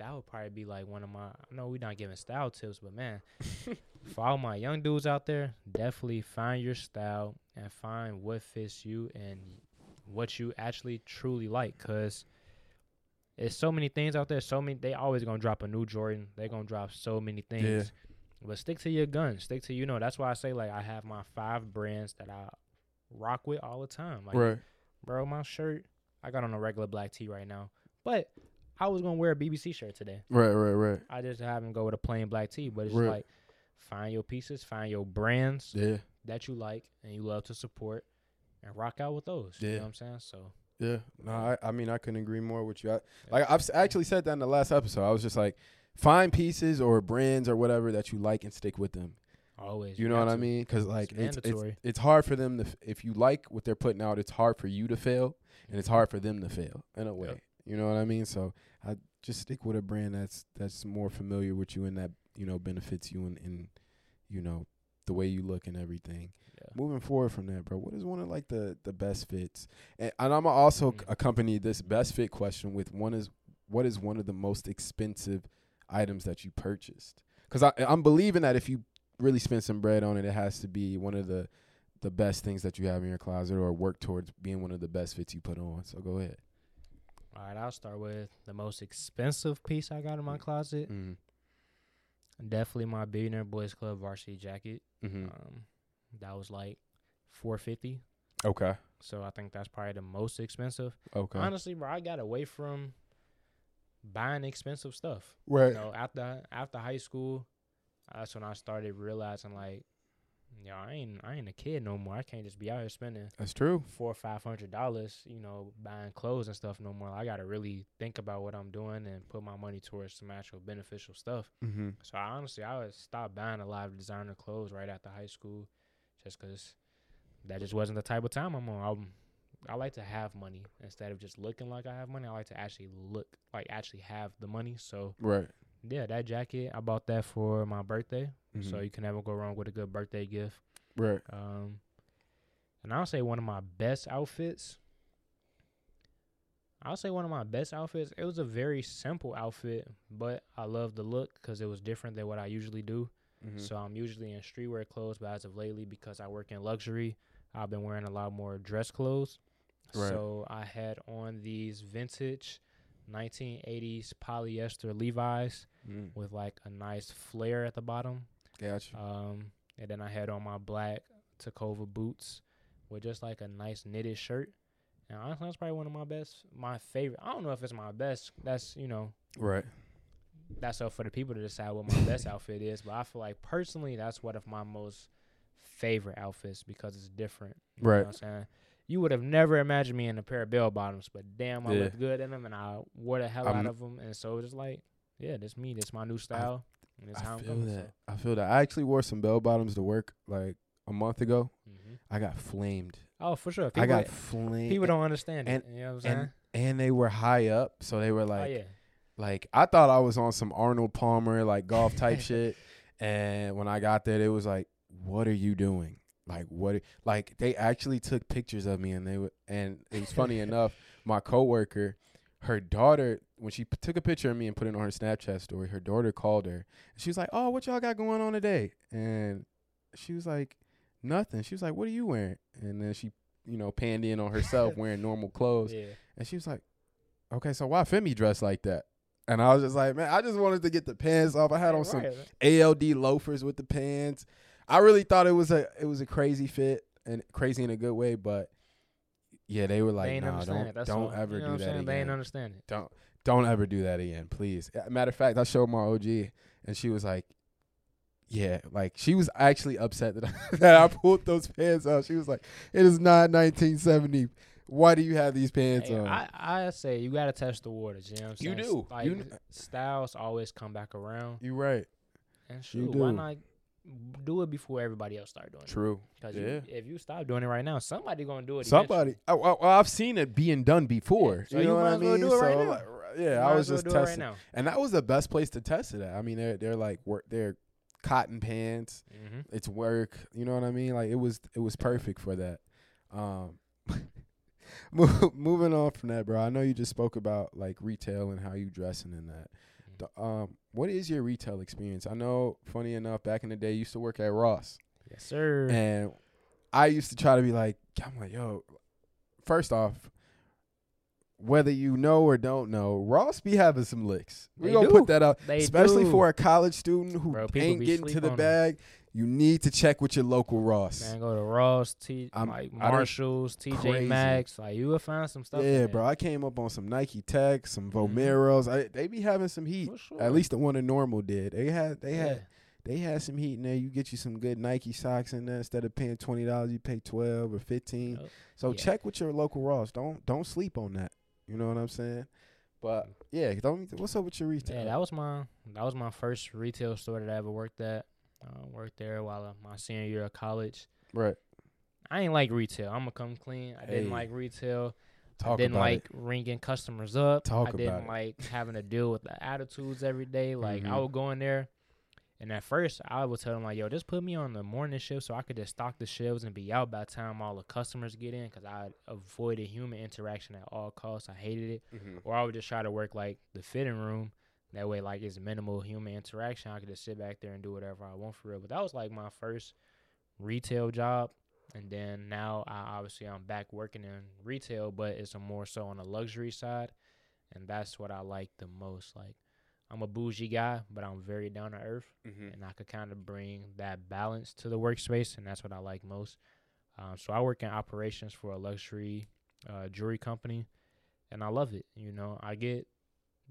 that would probably be like one of my. I know we're not giving style tips, but man, for all my young dudes out there, definitely find your style and find what fits you and what you actually truly like. Cause there's so many things out there. So many. They always gonna drop a new Jordan. They gonna drop so many things. Yeah. But stick to your guns. Stick to you know. That's why I say like I have my five brands that I rock with all the time. Like right. bro, my shirt. I got on a regular black tee right now, but I was gonna wear a BBC shirt today. Right. Right. Right. I just haven't go with a plain black tee, but it's Right. like find your pieces, find your brands Yeah. that you like and you love to support, and rock out with those. You Yeah. know what I'm saying? So Yeah. No, I, I mean, I couldn't agree more with you. I, like I've actually said that in the last episode. I was just like, find pieces or brands or whatever that you like and stick with them. always, You know what I mean? Because like It's it's, it's it's hard for them to f- if you like what they're putting out, it's hard for you to fail, and it's hard for them to fail in a way. Yep. You know what I mean? So I just stick with a brand that's that's more familiar with you and that you know benefits you and and you know the way you look and everything. Yeah. Moving forward from that, bro, what is one of like the the best fits? And, and I'm also Mm. accompany this best fit question with one is what is one of the most expensive items that you purchased? Because I I'm believing that if you really spend some bread on it, it has to be one of the the best things that you have in your closet or work towards being one of the best fits you put on. So go ahead. All right, I'll start with the most expensive piece I got in my closet. Mm-hmm. Definitely my Billionaire Boys Club varsity jacket. Mm-hmm. Um, that was like four fifty. Okay. So I think that's probably the most expensive. Okay. Honestly, bro, I got away from buying expensive stuff. right. You know, after after high school, that's when I started realizing like, yo, I ain't I ain't a kid no more. I can't just be out here spending That's true. four or five hundred dollars, you know, buying clothes and stuff no more. I gotta really think about what I'm doing and put my money towards some actual beneficial stuff. Mm-hmm. So I honestly, I would stop buying a lot of designer clothes right after high school, just cause that just wasn't the type of time I'm on. I'm, I like to have money instead of just looking like I have money. I like to actually look like actually have the money. So Right. Yeah, that jacket I bought that for my birthday, so Mhm. you can never go wrong with a good birthday gift. Right. Um, and I'll say one of my best outfits. I'll say one of my best outfits. It was a very simple outfit, but I love the look because it was different than what I usually do. Mm-hmm. So I'm usually in streetwear clothes, but as of lately, because I work in luxury, I've been wearing a lot more dress clothes. Right. So I had on these vintage 1980s polyester Levi's mm. with like a nice flare at the bottom. Gotcha. Um, and then I had on my black Tecovas boots with just like a nice knitted shirt. And honestly, that's probably one of my best, my favorite. I don't know if it's my best. That's you know, right. that's up for the people to decide what my best outfit is. But I feel like personally, that's one of my most favorite outfits because it's different. You Right. Know what I'm saying? You would have never imagined me in a pair of bell bottoms, but damn, I Yeah. looked good in them, and I wore the hell I'm- out of them. And so it's like, yeah, this me, this my new style, and I I'm feel that. I feel that. I actually wore some bell bottoms to work like a month ago. So. hmm I got flamed. Oh, for sure. I got flamed. people don't understand and- it. You know what I'm saying? and and they were high up, so they were like, oh yeah. like I thought I was on some Arnold Palmer like golf type shit. And when I got there, it was like, "What are you doing?" Like what? Like they actually took pictures of me, and they were. And it was funny enough. My coworker, her daughter, when she p- took a picture of me and put it on her Snapchat story, her daughter called her. And she was like, "Oh, what y'all got going on today?" And she was like, "Nothing." She was like, "What are you wearing?" And then she, you know, panned in on herself wearing normal clothes. Yeah. And she was like, "Okay, so why Femi dressed like that?" And I was just like, "Man, I just wanted to get the pants off. I had on some ALD loafers with the pants. I really thought it was a it was a crazy fit and crazy in a good way, but yeah, they were like, ain't "No, don't don't all. ever you know do that saying? They ain't again. understand it. Don't don't ever do that again, please." Matter of fact, I showed my OG, and she was like. Yeah, like she was actually upset that I, that I pulled those pants out. She was like, "It is not 1970. Why do you have these pants Hey, on?" I, I say you gotta test the waters. You know what I'm You saying? do. Like You kn- styles always come back around, you right. and You shoot, why not do it before everybody else start doing it? True. Because Yeah. if you stop doing it right now, somebody gonna do it. Somebody, I, I, I've seen it being done before. so you know you what I mean? do it right So, now. like, yeah, You I was just right testing, now. and that was the best place to test it at. I mean, they're they're like work, they're cotton pants. hmm It's work. You know what I mean? Like it was it was perfect for that. Um, moving on from that, bro. I know you just spoke about like retail and how you dressing and that. Um, what is your retail experience? I know, funny enough, back in the day, you used to work at Ross. Yes, sir. And I used to try to be like, I'm like, yo, first off, whether you know or don't know, Ross be having some licks. We They gonna do. put that out, They especially do. for a college student who Bro, ain't getting to the on 'em. You need to check with your local Ross. Man, go to Ross, T, I'm- like Marshalls, TJ. Maxx. Like you will find some stuff. yeah, bro. I came up on some Nike Tech, some Mhm. Vomeros. I, they be having some heat. Sure. At least the one in normal did. They had they yeah. had they had some heat in there. You get you some good Nike socks in there. Instead of paying twenty dollars, you pay twelve or fifteen. So Yeah. check with your local Ross. Don't don't sleep on that. You know what I'm saying? But yeah, don't. What's up with your retail? Yeah, that was my that was my first retail store that I ever worked at. Uh, worked there while uh, my senior year of college. right. I ain't like retail. I'm gonna come clean. I didn't like retail. Talk I didn't like it. ringing customers up. Talk I didn't it. like having to deal with the attitudes every day. Like I Mhm. would go in there, and at first I would tell them like, "Yo, just put me on the morning shift so I could just stock the shelves and be out by the time all the customers get in." Because I avoided human interaction at all costs. I hated it. Mhm. Or I would just try to work like the fitting room. That way, like it's minimal human interaction. I could just sit back there and do whatever I want for real. But that was like my first retail job. And then now, I obviously, I'm back working in retail, but it's a more so on the luxury side. and that's what I like the most. Like I'm a bougie guy, but I'm very down to earth, Mm-hmm. and I could kind of bring that balance to the workspace, and that's what I like most. Um, so I work in operations for a luxury uh, jewelry company, and I love it. You know, I get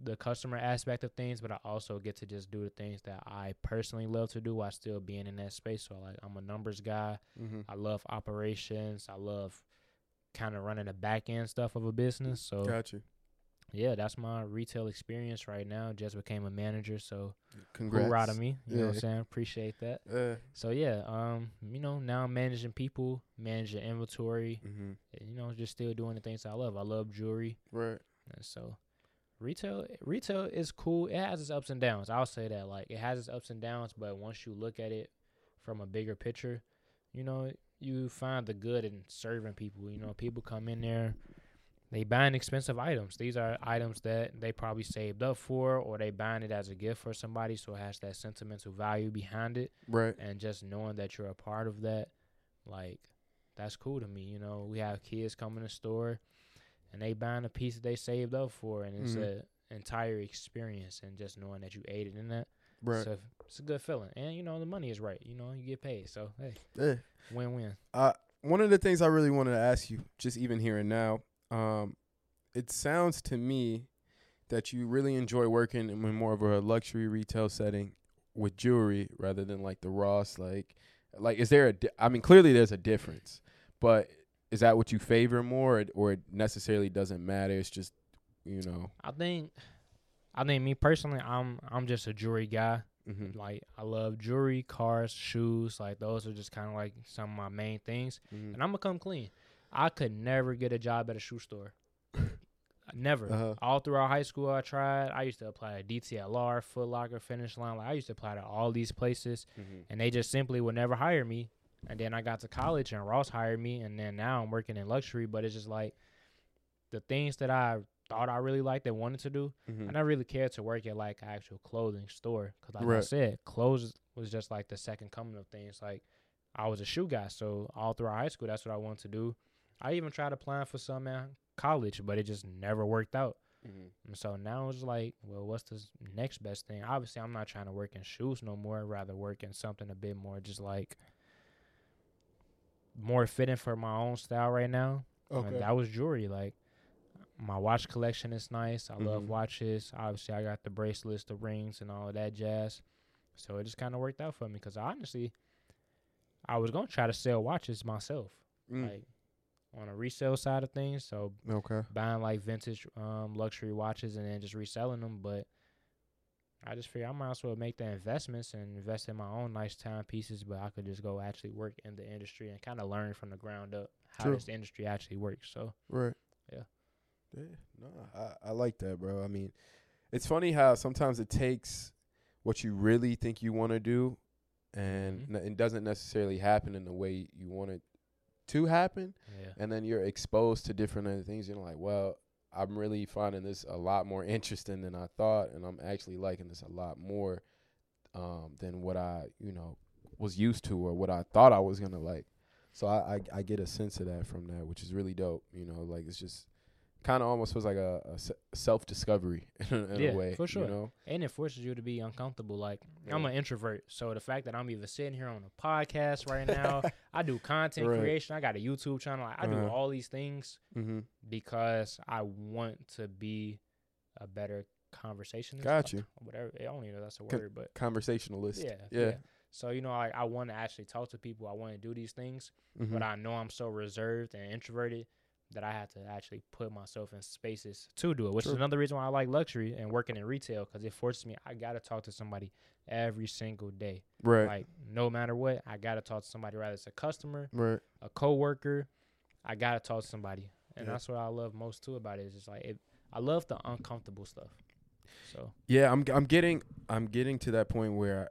the customer aspect of things, but I also get to just do the things that I personally love to do while still being in that space. So like I'm a numbers guy. Mm-hmm. I love operations. I love kind of running the back end stuff of a business. So Got you. yeah, that's my retail experience right now. Just became a manager, so Congrats. out of me. You know what I'm saying? Appreciate that. Uh, So yeah, um, you know, now I'm managing people, managing inventory, mm-hmm. and, you know, just still doing the things I love. I love jewelry, Right. and so retail retail is cool. It has its ups and downs. I'll say that. Like it has its ups and downs, but once you look at it from a bigger picture, you know, you find the good in serving people. You know, people come in there, they buying expensive items. These are items that they probably saved up for, or they buying it as a gift for somebody, so it has that sentimental value behind it. Right. And just knowing that you're a part of that, like, that's cool to me. You know, we have kids come in the store and they buying a piece that they saved up for, and it's Mhm. a entire experience. And just knowing that you aided in that, Right. so it's a good feeling. And you know, the money is right. You know, you get paid, so hey, Yeah. win win. Uh, one of the things I really wanted to ask you, just even here and now, um, it sounds to me that you really enjoy working in more of a luxury retail setting with jewelry rather than like the Ross. Like, like is there a? Di- I mean, clearly there's a difference, but is that what you favor more, or, or it necessarily doesn't matter? It's just, you know. I think, I think me personally, I'm I'm just a jewelry guy. Mm-hmm. Like I love jewelry, cars, shoes. Like those are just kind of like some of my main things. Mm-hmm. And I'm gonna come clean. I could never get a job at a shoe store. never. Uh-huh. All throughout high school, I tried. I used to apply to DTLR, Foot Locker, Finish Line. Like I used to apply to all these places, Mm-hmm. and they just simply would never hire me. And then I got to college, and Ross hired me, and then now I'm working in luxury. But it's just like the things that I thought I really liked and wanted to do. Mm-hmm. I never really cared to work at like an actual clothing store because, like I said, clothes was just like the second coming of things. Like I was a shoe guy, so all throughout high school, that's what I wanted to do. I even tried applying for some in college, but it just never worked out. Mm-hmm. And so now it's like, well, what's the next best thing? Obviously, I'm not trying to work in shoes no more. I'd rather work in something a bit more just like more fitting for my own style right now. And Okay. that was jewelry. Like my watch collection is nice. I love Mhm. watches. Obviously, I got the bracelets, the rings, and all of that jazz. So it just kind of worked out for me because honestly, I was gonna try to sell watches myself, Mm. like on a resale side of things. So okay. buying like vintage um, luxury watches and then just reselling them. But I just figured I might as well make the investments and invest in my own nice timepieces. But I could just go actually work in the industry and kind of learn from the ground up how True. this industry actually works. So Right. Yeah. Yeah. No, I, I like that, bro. I mean, it's funny how sometimes it takes what you really think you want to do and Mhm. n- it doesn't necessarily happen in the way you want it to happen. yeah, And then you're exposed to different other things. You're like, well, I'm really finding this a lot more interesting than I thought. And I'm actually liking this a lot more um, than what I, you know, was used to or what I thought I was to like. So I, I I get a sense of that from that, which is really dope. You know, like it's just kind of almost feels like a, a self discovery in, in Yeah, a way. for sure. You know, and it forces you to be uncomfortable. Like I'm an introvert, so the fact that I'm even sitting here on a podcast right now, I do content Right. creation. I got a YouTube channel. I do Uh-huh. all these things mm-hmm. because I want to be a better conversationalist. Got you. Whatever. I don't even know that's a Con- word, but Conversationalist. yeah, Yeah. So you know, I I want to actually talk to people. I want to do these things, Mhm. but I know I'm so reserved and introverted that I have to actually put myself in spaces to do it. Which True. is another reason why I like luxury and working in retail because it forces me. I gotta talk to somebody every single day. right. Like no matter what, I gotta talk to somebody. Whether it's a customer, right. a coworker, I gotta talk to somebody, and Yeah. that's what I love most too about it. Is just like it, I love the uncomfortable stuff. So Yeah, I'm I'm getting I'm getting to that point where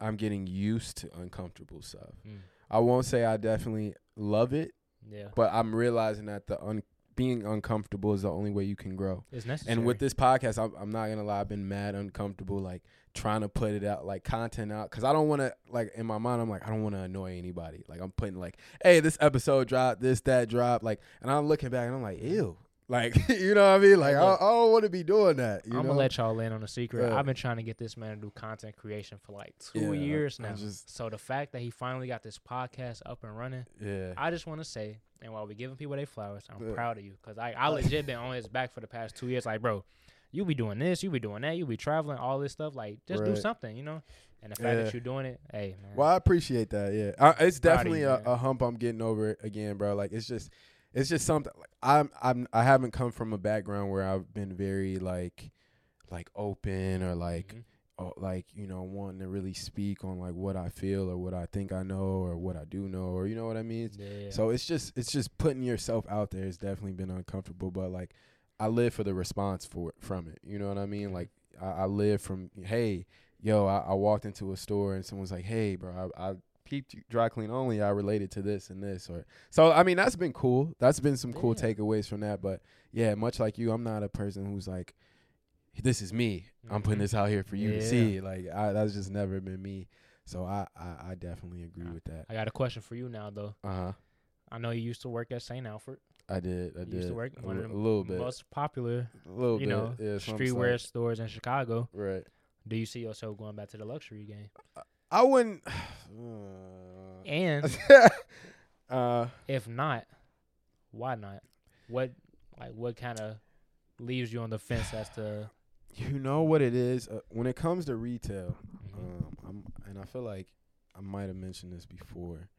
I'm getting used to uncomfortable stuff. mm, I won't say I definitely love it, yeah, but I'm realizing that the un- being uncomfortable is the only way you can grow. it's necessary. And with this podcast, I'm, I'm not gonna lie, I've been mad uncomfortable, like trying to put it out, like content out, because I don't want to, like in my mind, I'm like, I don't want to annoy anybody. Like I'm putting like, hey, this episode dropped, this that dropped, like, and I'm looking back and I'm like, ew, Like, you know what I mean? Like, I. I don't want to be doing that. You I'm gonna let y'all in on a secret. Yeah. I've been trying to get this man to do content creation for like two Yeah, years now. just- so the fact that he finally got this podcast up and running, yeah. I just want to say, and while we giving people their flowers, I'm Yeah. proud of you because I, I legit been on his back for the past two years. Like, bro, you be doing this, you be doing that, you be traveling, all this stuff. Like, just do something, you know. And the fact that you're doing it, hey man, Well, I appreciate that. Yeah, I, it's definitely you, a, a hump I'm getting over again, bro. Like it's just, it's just something. Like, I'm, I'm, I haven't come from a background where I've been very like, like open or like, Mhm. oh, like you know, wanting to really speak on like what I feel or what I think I know or what I do know or you know what I mean. yeah. So it's just, it's just putting yourself out there. has definitely been uncomfortable, but like, I live for the response for from it. You know what I mean? Like I, I live from, hey, yo, I, I walked into a store and someone's like, hey, bro, I, I peeped dry clean only. I related to this and this, or so. I mean, that's been cool. That's been some cool Yeah. takeaways from that. But yeah, much like you, I'm not a person who's like, this is me. I'm putting Mhm. this out here for you to see. Like I, that's just never been me. So I, I, I definitely agree with that. I got a question for you now, though. Uh huh. I know you used to work at St. Alfred. I did. I You did. used to work a, one of the little bit. most popular, a little you bit. know, yeah, streetwear slight. stores in Chicago. Right. Do you see yourself going back to the luxury game? I wouldn't. And uh, if not, why not? What like what kind of leaves you on the fence as to you know what it is uh, when it comes to retail. Mhm. Um, I'm, and I feel like I might have mentioned this before.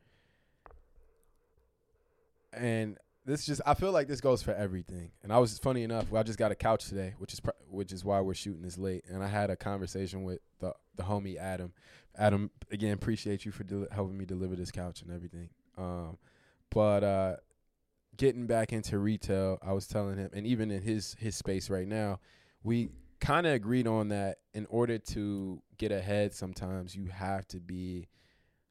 And this just, I feel like this goes for everything. And I was funny enough. I just got a couch today, which is pr- which is why we're shooting this late. And I had a conversation with the the homie Adam. Adam, again, appreciate you for del- helping me deliver this couch and everything. Um, but uh, getting back into retail, I was telling him, and even in his his space right now, we kind of agreed on that. In order to get ahead, sometimes you have to be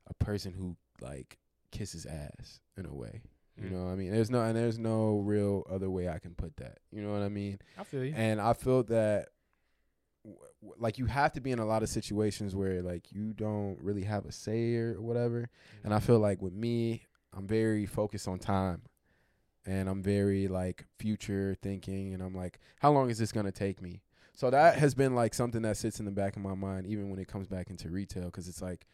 a person who like kisses ass in a way. You Mm. know what I mean? There's no and there's no real other way I can put that. You know what I mean? I feel you. And I feel that like you have to be in a lot of situations where like you don't really have a say or whatever. And I mm-hmm. feel like with me, I'm very focused on time. And I'm very like future thinking and I'm like, how long is this gonna take me? So that mm-hmm. has been like something that sits in the back of my mind even when it comes back into retail because it's like,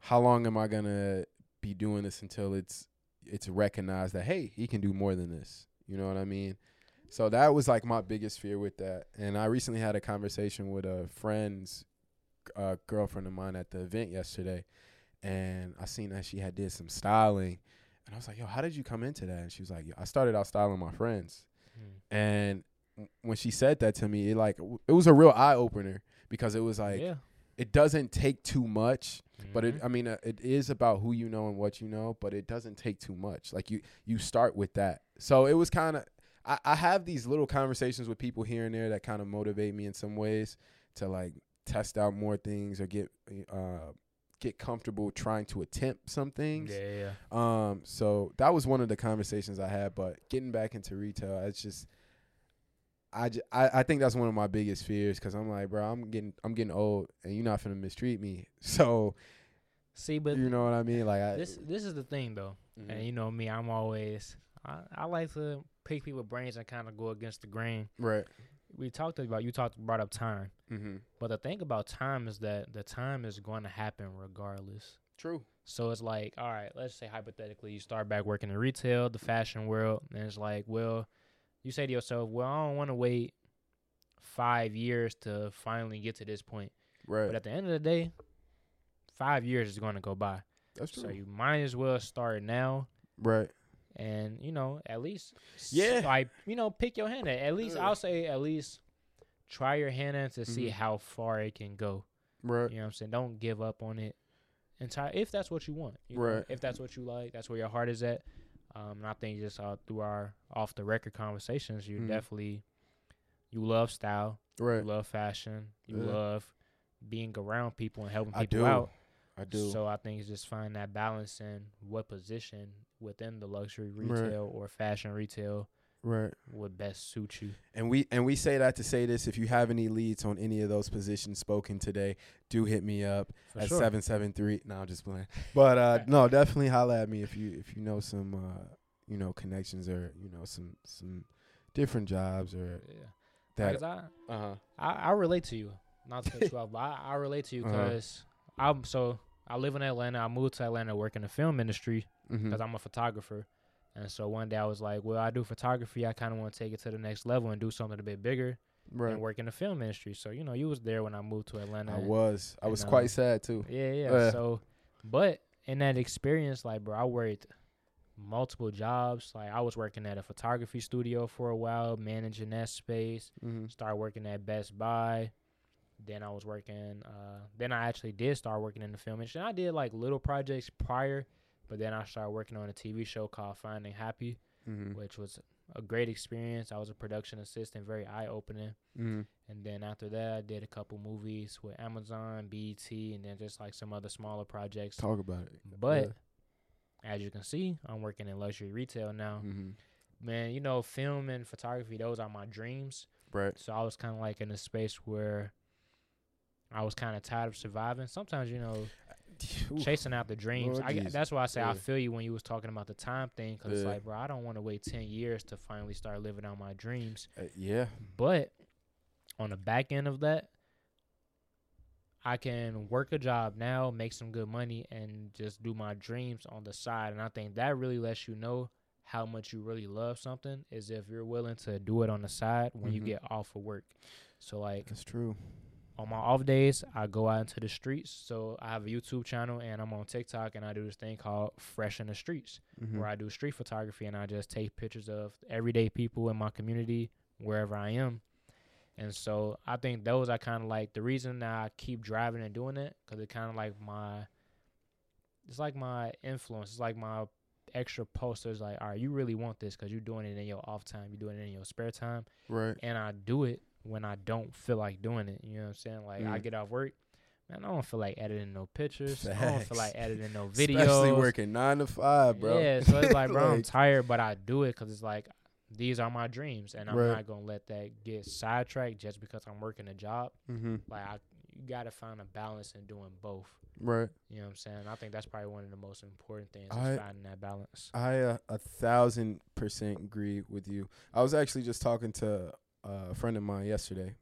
how long am I gonna be doing this until it's it's recognized that hey, he can do more than this. You know what I mean? So that was like my biggest fear with that. And I recently had a conversation with a friend's uh, girlfriend of mine at the event yesterday, and I seen that she had did some styling, and I was like, "Yo, how did you come into that?" And she was like, Yo, "I started out styling my friends." Mm. And when she said that to me, it like it was a real eye opener because it was like yeah. it doesn't take too much but it Mhm. i mean uh, it is about who you know and what you know but it doesn't take too much like you you start with that so it was kind of I, I have these little conversations with people here and there that kind of motivate me in some ways to like test out more things or get uh get comfortable trying to attempt some things yeah, yeah. um so that was one of the conversations i had but getting back into retail it's just I, j- I, I think that's one of my biggest fears because I'm like, bro, I'm getting I'm getting old and you're not gonna mistreat me. So See, but you know what I mean? Like I, this this is the thing though, Mhm. and you know me, I'm always I, I like to pick people's brains and kind of go against the grain. right. We talked about you talked brought up time, Mm-hmm. but the thing about time is that the time is going to happen regardless. True. So it's like, all right, let's say hypothetically you start back working in retail, the fashion world, and it's like, well, you say to yourself, well, I don't want to wait five years to finally get to this point. Right. But at the end of the day, five years is going to go by. that's true. So you might as well start now right. And, you know, at least, Yeah. like, you know, pick your hand at. At least. I'll say, at least try your hand in to see Mhm. how far it can go. Right. You know what I'm saying? Don't give up on it. And try if that's what you want. You know, Right. if that's what you like, that's where your heart is at. Um, and I think just uh, through our off the record conversations, you Mhm. definitely you love style, Right. you love fashion, you Yeah. love being around people and helping people do. out. I do. So I think it's just find that balance in what position within the luxury Right. retail or fashion retail right. would best suit you. And we and we say that to say this. If you have any leads on any of those positions spoken today, do hit me up For at sure. seven seven three. No, I'm just playing. But uh, no, definitely holla at me if you if you know some uh, you know connections or you know some some different jobs or Yeah. that. Because I, Uh huh. I I relate to you. Not to cut you off, but I, I relate to you Uh-huh. I'm so I live in Atlanta. I moved to Atlanta to work in the film industry Mm-hmm. because I'm a photographer. And so one day I was like, well, I do photography. I kind of want to take it to the next level and do something a bit bigger Right. and work in the film industry. So you know, you was there when I moved to Atlanta. I was. I was uh, quite sad too. Yeah, yeah. Yeah. So, but in that experience, like, bro, I worked multiple jobs. Like, I was working at a photography studio for a while, managing that space. Mm-hmm. Started working at Best Buy. Then I was working. Uh, then I actually did start working in the film industry. I did like little projects prior, but then I started working on a TV show called Finding Happy, Mm-hmm. which was a great experience. I was a production assistant, very eye opening. Mm-hmm. And then after that, I did a couple movies with Amazon, BET, and then just like some other smaller projects. Talk about it. But as you can see, I'm working in luxury retail now. Mm-hmm. Man, you know, film and photography, those are my dreams. Right. So I was kind of like in a space where I was kind of tired of surviving. Sometimes, you know, chasing after dreams. Lord I, Jesus. that's why I say I feel you when you was talking about the time thing. Cause it's like, bro, I don't want to wait 10 years to finally start living out my dreams. Uh, yeah. But on the back end of that, I can work a job now, make some good money, and just do my dreams on the side. And I think that really lets you know how much you really love something is if you're willing to do it on the side when you Mhm. get off of work. So like That's true. On my off days, I go out into the streets. So I have a YouTube channel and I'm on TikTok and I do this thing called Fresh in the Streets Mm-hmm. where I do street photography and I just take pictures of everyday people in my community wherever I am. And so I think those are kind of like the reason that I keep driving and doing it because it kind of like my, it's like my influence. It's like my extra posters. Like, all right, you really want this because you're doing it in your off time. You're doing it in your spare time. Right. And I do it when I don't feel like doing it. You know what I'm saying? Like I Mm. get off work. Man, I don't feel like editing no pictures. I don't feel like editing no videos. Especially working nine to five, bro. Yeah, so it's like, bro, I'm tired, but I do it because it's like these are my dreams, and I'm Right. not gonna let that get sidetracked just because I'm working a job. mm-hmm. Like, I, you gotta find a balance in doing both. Right. You know what I'm saying? I think that's probably one of the most important things I- is finding that balance. I uh, a thousand percent agree with you. I was actually just talking to uh, a friend of mine yesterday,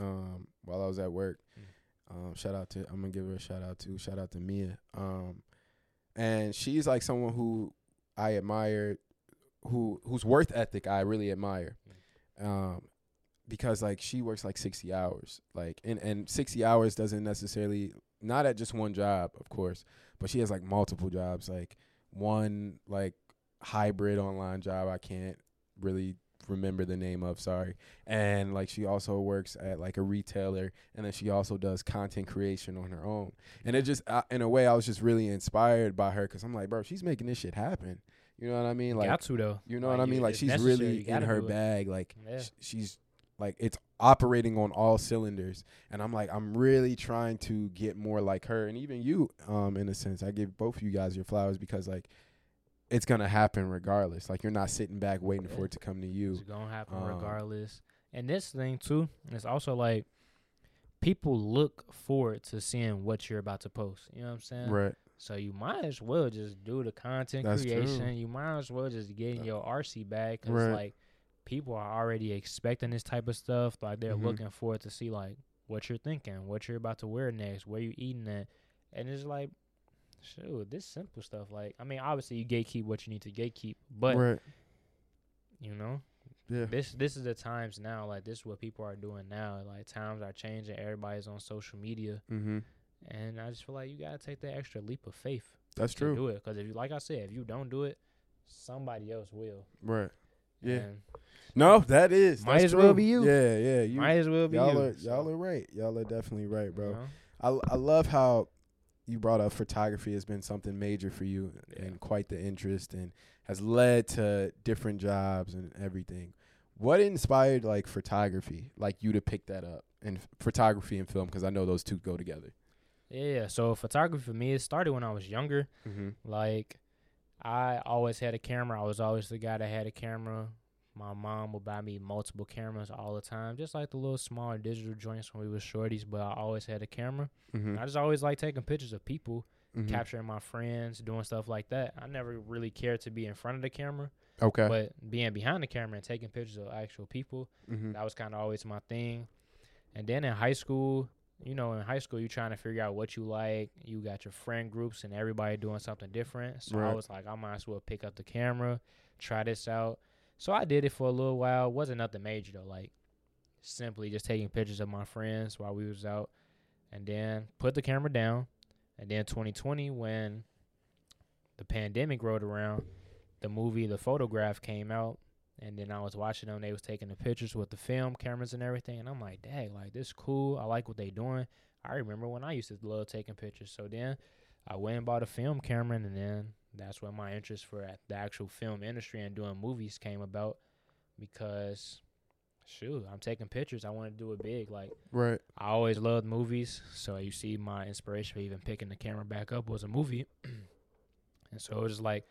um, while I was at work. Mm. Um, shout out to I'm gonna give her a shout out to shout out to Mia. Um, and she's like someone who I admire, who whose worth ethic I really admire, um, because like she works like sixty hours, like and and sixty hours doesn't necessarily not at just one job, of course, but she has like multiple jobs, like one like hybrid online job I can't really remember the name of sorry. And like she also works at like a retailer and then she also does content creation on her own. And it just uh, in a way I was just really inspired by her cuz I'm like bro she's making this shit happen. You know what I mean? Like got to though. you know what I mean? like she's really in her bag. Like Yeah. sh- she's like it's operating on all cylinders. And i'm like i'm really trying to get more like her. And even you um in a sense i give both of you guys your flowers because like it's gonna happen regardless like you're not sitting back waiting for it to come to you It's gonna happen Um, regardless. And this thing too, it's also like people look forward to seeing what you're about to post. You know what I'm saying? right So you might as well just do the content That's true. creation. You might as well just get in Uh, your RC bag because right. like people are already expecting this type of stuff. Like they're Mhm. looking forward to see like what you're thinking, what you're about to wear next, where you eating at, and it's like, shoot, this simple stuff. Like I mean, obviously you gatekeep what you need to gatekeep, but right you know yeah this this is the times now. Like this is what people are doing now. Like times are changing. Everybody's on social media, mm-hmm and I just feel like you gotta take that extra leap of faith that's true do it. Because if you, like I said, if you don't do it, somebody else will. right Yeah. And no that is Might as well be you. yeah yeah you might as well be y'all you. are y'all are right y'all are definitely right bro? I I love how you brought up photography has been something major for you Yeah. and quite the interest and has led to different jobs and everything. What inspired like photography, like you to pick that up and f- photography and film because I know those two go together. Yeah. So photography for me, it started when I was younger. Mm-hmm. Like, I always had a camera. I was always the guy that had a camera. My mom would buy me multiple cameras all the time, just like the little small digital joints when we were shorties. But I always had a camera. Mm-hmm. I just always like taking pictures of people, Mhm. capturing my friends, doing stuff like that. I never really cared to be in front of the camera. Okay. But being behind the camera and taking pictures of actual people, mm-hmm. that was kind of always my thing. And then in high school, you know, in high school, you're trying to figure out what you like. You got your friend groups and everybody doing something different. So I was like, I might as well pick up the camera, try this out. So I did it for a little while. It wasn't nothing major though. Like simply just taking pictures of my friends while we was out, and then put the camera down. And then 2020, when the pandemic rolled around, the movie The Photograph came out, and then I was watching them. They was taking the pictures with the film cameras and everything, and I'm like, dang, like this cool. I like what they doing. I remember when I used to love taking pictures. So then I went and bought a film camera, and then that's where my interest for the actual film industry and doing movies came about. Because, shoot, I'm taking pictures. I want to do it big. Like Right. I always loved movies, so you see my inspiration for even picking the camera back up was a movie. and so it was like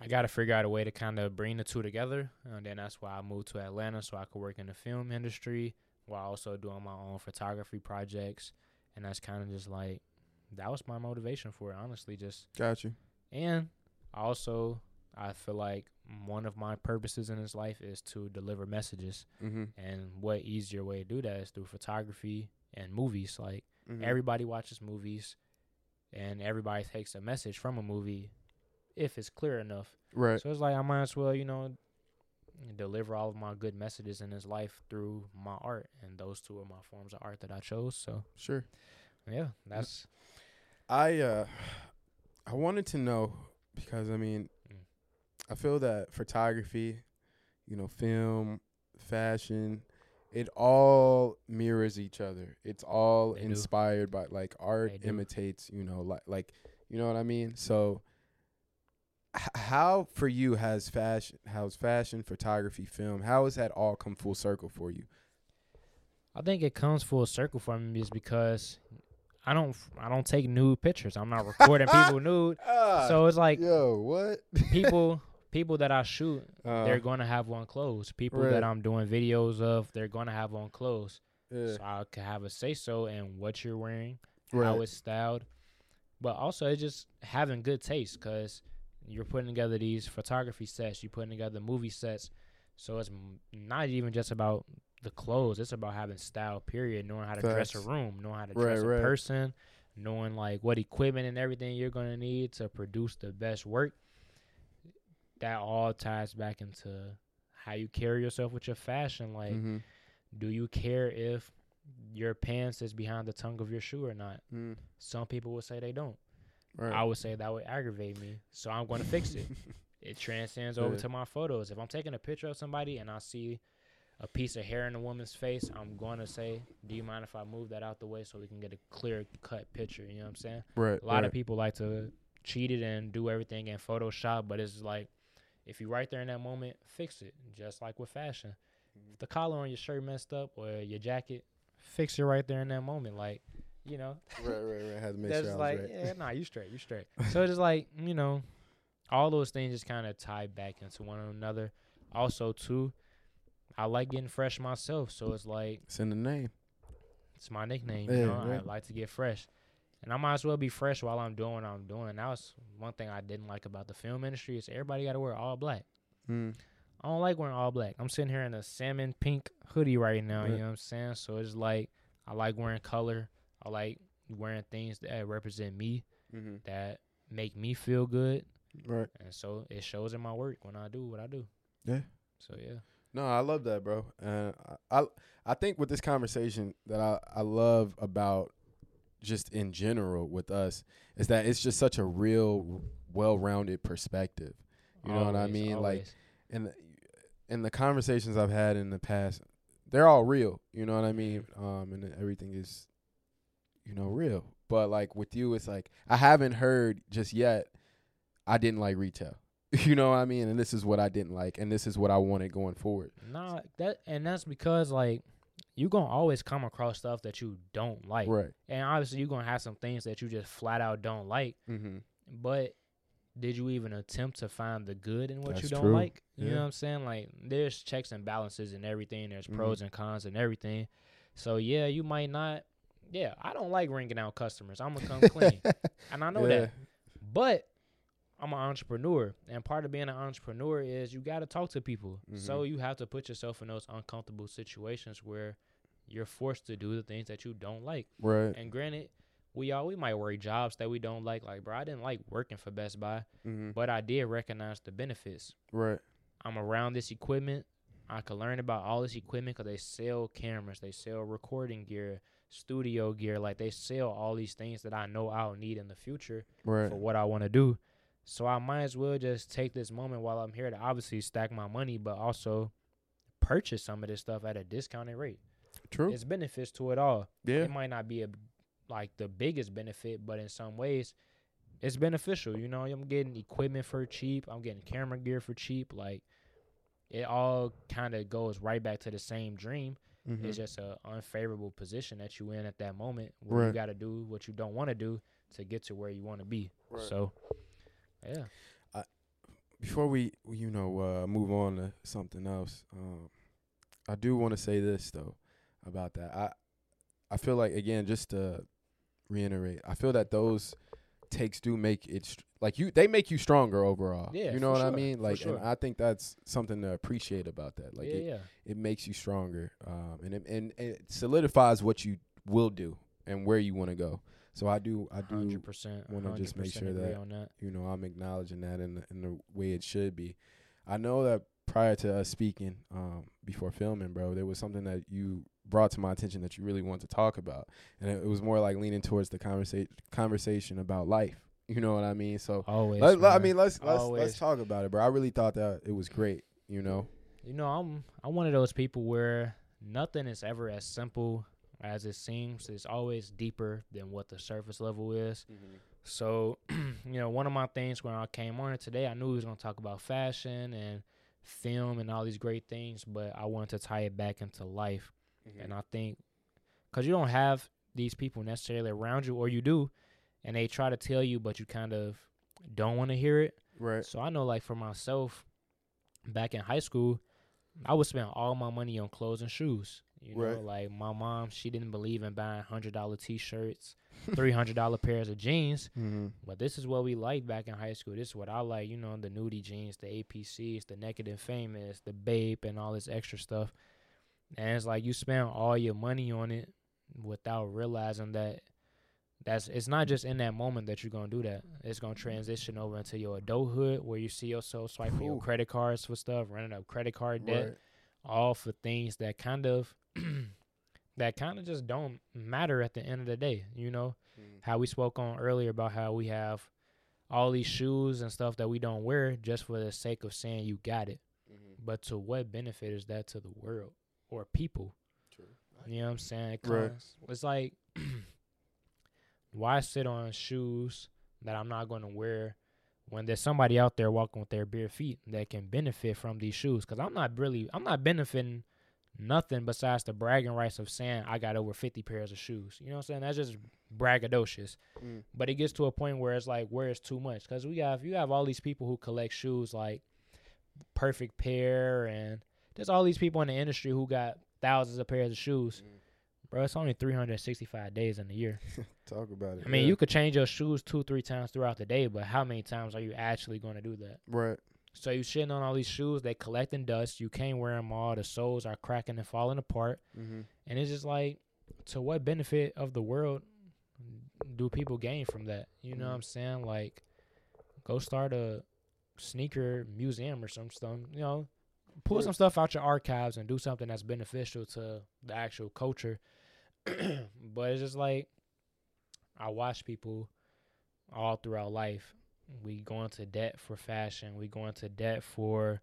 I got to figure out a way to kind of bring the two together, and then that's why I moved to Atlanta so I could work in the film industry while also doing my own photography projects. And that's kind of just like that was my motivation for it, honestly. Just Got you. And also I feel like one of my purposes in this life is to deliver messages. Mm-hmm. And what easier way to do that is through photography and movies. Like mm-hmm. everybody watches movies and everybody takes a message from a movie if it's clear enough. right. So it's like I might as well, you know, deliver all of my good messages in this life through my art. And those two are my forms of art that I chose. So Sure. yeah, that's I uh I wanted to know because I mean Mm. I feel that photography, you know, film, fashion, it all mirrors each other. It's all They do. inspired by like art They do. imitates, you know, like like you know what I mean? So h- how for you has fashion how's fashion, photography, film, how has that all come full circle for you? I think it comes full circle for me is because I don't I don't take nude pictures. I'm not recording people nude. So it's like yo, what? people people that I shoot, Uh, they're going to have on clothes. People Right. that I'm doing videos of, they're going to have on clothes. yeah, So I can have a say so in what you're wearing, right. how it's styled, but also it's just having good taste because you're putting together these photography sets, you're putting together movie sets. So it's not even just about the clothes; it's about having style. Period. Knowing how to dress a room, knowing how to Right, dress a right. person, knowing like what equipment and everything you're gonna need to produce the best work. That all ties back into how you carry yourself with your fashion. Like, Mhm. do you care if your pants is behind the tongue of your shoe or not? Mm, Some people would say they don't. right. I would say that would aggravate me. So I'm going to fix it. It transcends over Yeah. to my photos. If I'm taking a picture of somebody and I see a piece of hair in a woman's face, I'm going to say, "Do you mind if I move that out the way so we can get a clear cut picture?" You know what I'm saying? right. A lot right. of people like to cheat it and do everything in Photoshop, but it's like if you're right there in that moment, fix it. Just like with fashion. If the collar on your shirt messed up or your jacket, fix it right there in that moment. Like, you know, right, right, right. Had to make that's sure like, right. yeah, nah, you straight, you straight. so it's just like, you know, all those things just kind of tie back into one another. Also, too, I like getting fresh myself, so it's like It's in the name. it's my nickname. Yeah, you know, I like to get fresh, and I might as well be fresh while I'm doing what I'm doing. That was one thing I didn't like about the film industry is everybody got to wear all black. Mm. I don't like wearing all black. I'm sitting here in a salmon pink hoodie right now. Right. You know what I'm saying? So it's like I like wearing color. I like wearing things that represent me, Mm-hmm. that make me feel good, Right. and so it shows in my work when I do what I do. Yeah. So yeah. No, I love that, bro. And I, I, I think with this conversation that I, I love about just in general with us is that it's just such a real, well-rounded perspective. You know what I Always, mean? Like, always. and the, and the conversations I've had in the past, they're all real. You know what I mean? Um, and everything is, you know, real. But like with you, it's like I haven't heard just yet. I didn't like retail. You know what I mean? And this is what I didn't like, and this is what I wanted going forward. Nah, that and that's because like you're gonna always come across stuff that you don't like, Right. and obviously you're gonna have some things that you just flat out don't like. Mm-hmm. But did you even attempt to find the good in what you don't true. like? You Yeah. know what I'm saying? Like there's checks and balances and everything. There's Mhm. pros and cons and everything. So yeah, you might not. Yeah, I don't like ringing out customers. I'm gonna come clean, and I know Yeah. that. But I'm an entrepreneur, and part of being an entrepreneur is you got to talk to people. So Mhm. you have to put yourself in those uncomfortable situations where you're forced to do the things that you don't like. Right. And granted, we all we might work jobs that we don't like. Like, bro, I didn't like working for Best Buy, Mm-hmm. but I did recognize the benefits. Right. I'm around this equipment. I could learn about all this equipment because they sell cameras, they sell recording gear, studio gear. Like they sell all these things that I know I'll need in the future Right. for what I want to do. So I might as well just take this moment while I'm here to obviously stack my money, but also purchase some of this stuff at a discounted rate. True. It's benefits to it all. yeah. It might not be a like the biggest benefit, but in some ways, it's beneficial. You know, I'm getting equipment for cheap. I'm getting camera gear for cheap. Like it all kind of goes right back to the same dream. Mhm. It's just a unfavorable position that you in at that moment where Right. you got to do what you don't want to do to get to where you want to be. Right. So, yeah. before we, you know uh, move on to something else, um, I do want to say this though about that. I I feel like again just to reiterate, I feel that those takes do make it str- like you they make you stronger overall. Yeah, you know what I mean. Like, sure. and I think that's something to appreciate about that. Like, yeah, it, yeah. it makes you stronger, um, and it, and it solidifies what you will do and where you want to go. So I do I do Hundred percent. wanna just make sure that- you know I'm acknowledging that in the, in the way it should be. I know that prior to us speaking, um, before filming, bro, there was something that you brought to my attention that you really wanted to talk about, and it, it was more like leaning towards the conversation conversation about life. You know what I mean? So Always. let- I mean, let's let's Always. let's talk about it, bro. I really thought that it was great. You know? You know, I'm I'm one of those people where nothing is ever as simple as it seems. It's always deeper than what the surface level is. Mm-hmm. So, you know, one of my things when I came on today, I knew we was gonna talk about fashion and film and all these great things, but I wanted to tie it back into life. Mm-hmm. And I think because you don't have these people necessarily around you, or you do, and they try to tell you, but you kind of don't want to hear it. Right. So I know, like for myself, back in high school, I would spend all my money on clothes and shoes. You know, Right. like my mom, she didn't believe in buying hundred dollar t-shirts, three hundred dollar pairs of jeans. Mm-hmm. But this is what we liked back in high school. This is what I like. You know, the nudie jeans, the APCs, the Naked and Famous, the Bape, and all this extra stuff. And it's like you spend all your money on it without realizing that that's it's not just in that moment that you're gonna do that. It's gonna transition over into your adulthood where you see yourself swiping your credit cards for stuff, running up credit card debt, Right. all for things that kind of that kind of just don't matter at the end of the day. You know Mm. how we spoke on earlier about how we have all these shoes and stuff that we don't wear just for the sake of saying you got it. Mm-hmm. But to what benefit is that to the world or people? True. You know what I'm saying? It Right. It's like, why sit on shoes that I'm not going to wear when there's somebody out there walking with their bare feet that can benefit from these shoes? Because I'm not really, I'm not benefiting nothing besides the bragging rights of saying I got over 50 pairs of shoes. You know what I'm saying? That's just braggadocious. Mm. But it gets to a point where it's like, where it's too much? Because we have, you have all these people who collect shoes like Perfect Pair, and there's all these people in the industry who got thousands of pairs of shoes. Mm. Bro, it's only 365 days in a year. Talk about it. I mean, yeah. you could change your shoes two, three times throughout the day, but how many times are you actually going to do that? right. So you shitting on all these shoes, they collecting dust. You can't wear them all. The soles are cracking and falling apart. Mm-hmm. And it's just like, to what benefit of the world do people gain from that? You know what I'm saying? Like, go start a sneaker museum or some stuff. You know, pull some stuff out your archives and do something that's beneficial to the actual culture. but it's just like, I watch people all throughout life. We go into debt for fashion. We go into debt for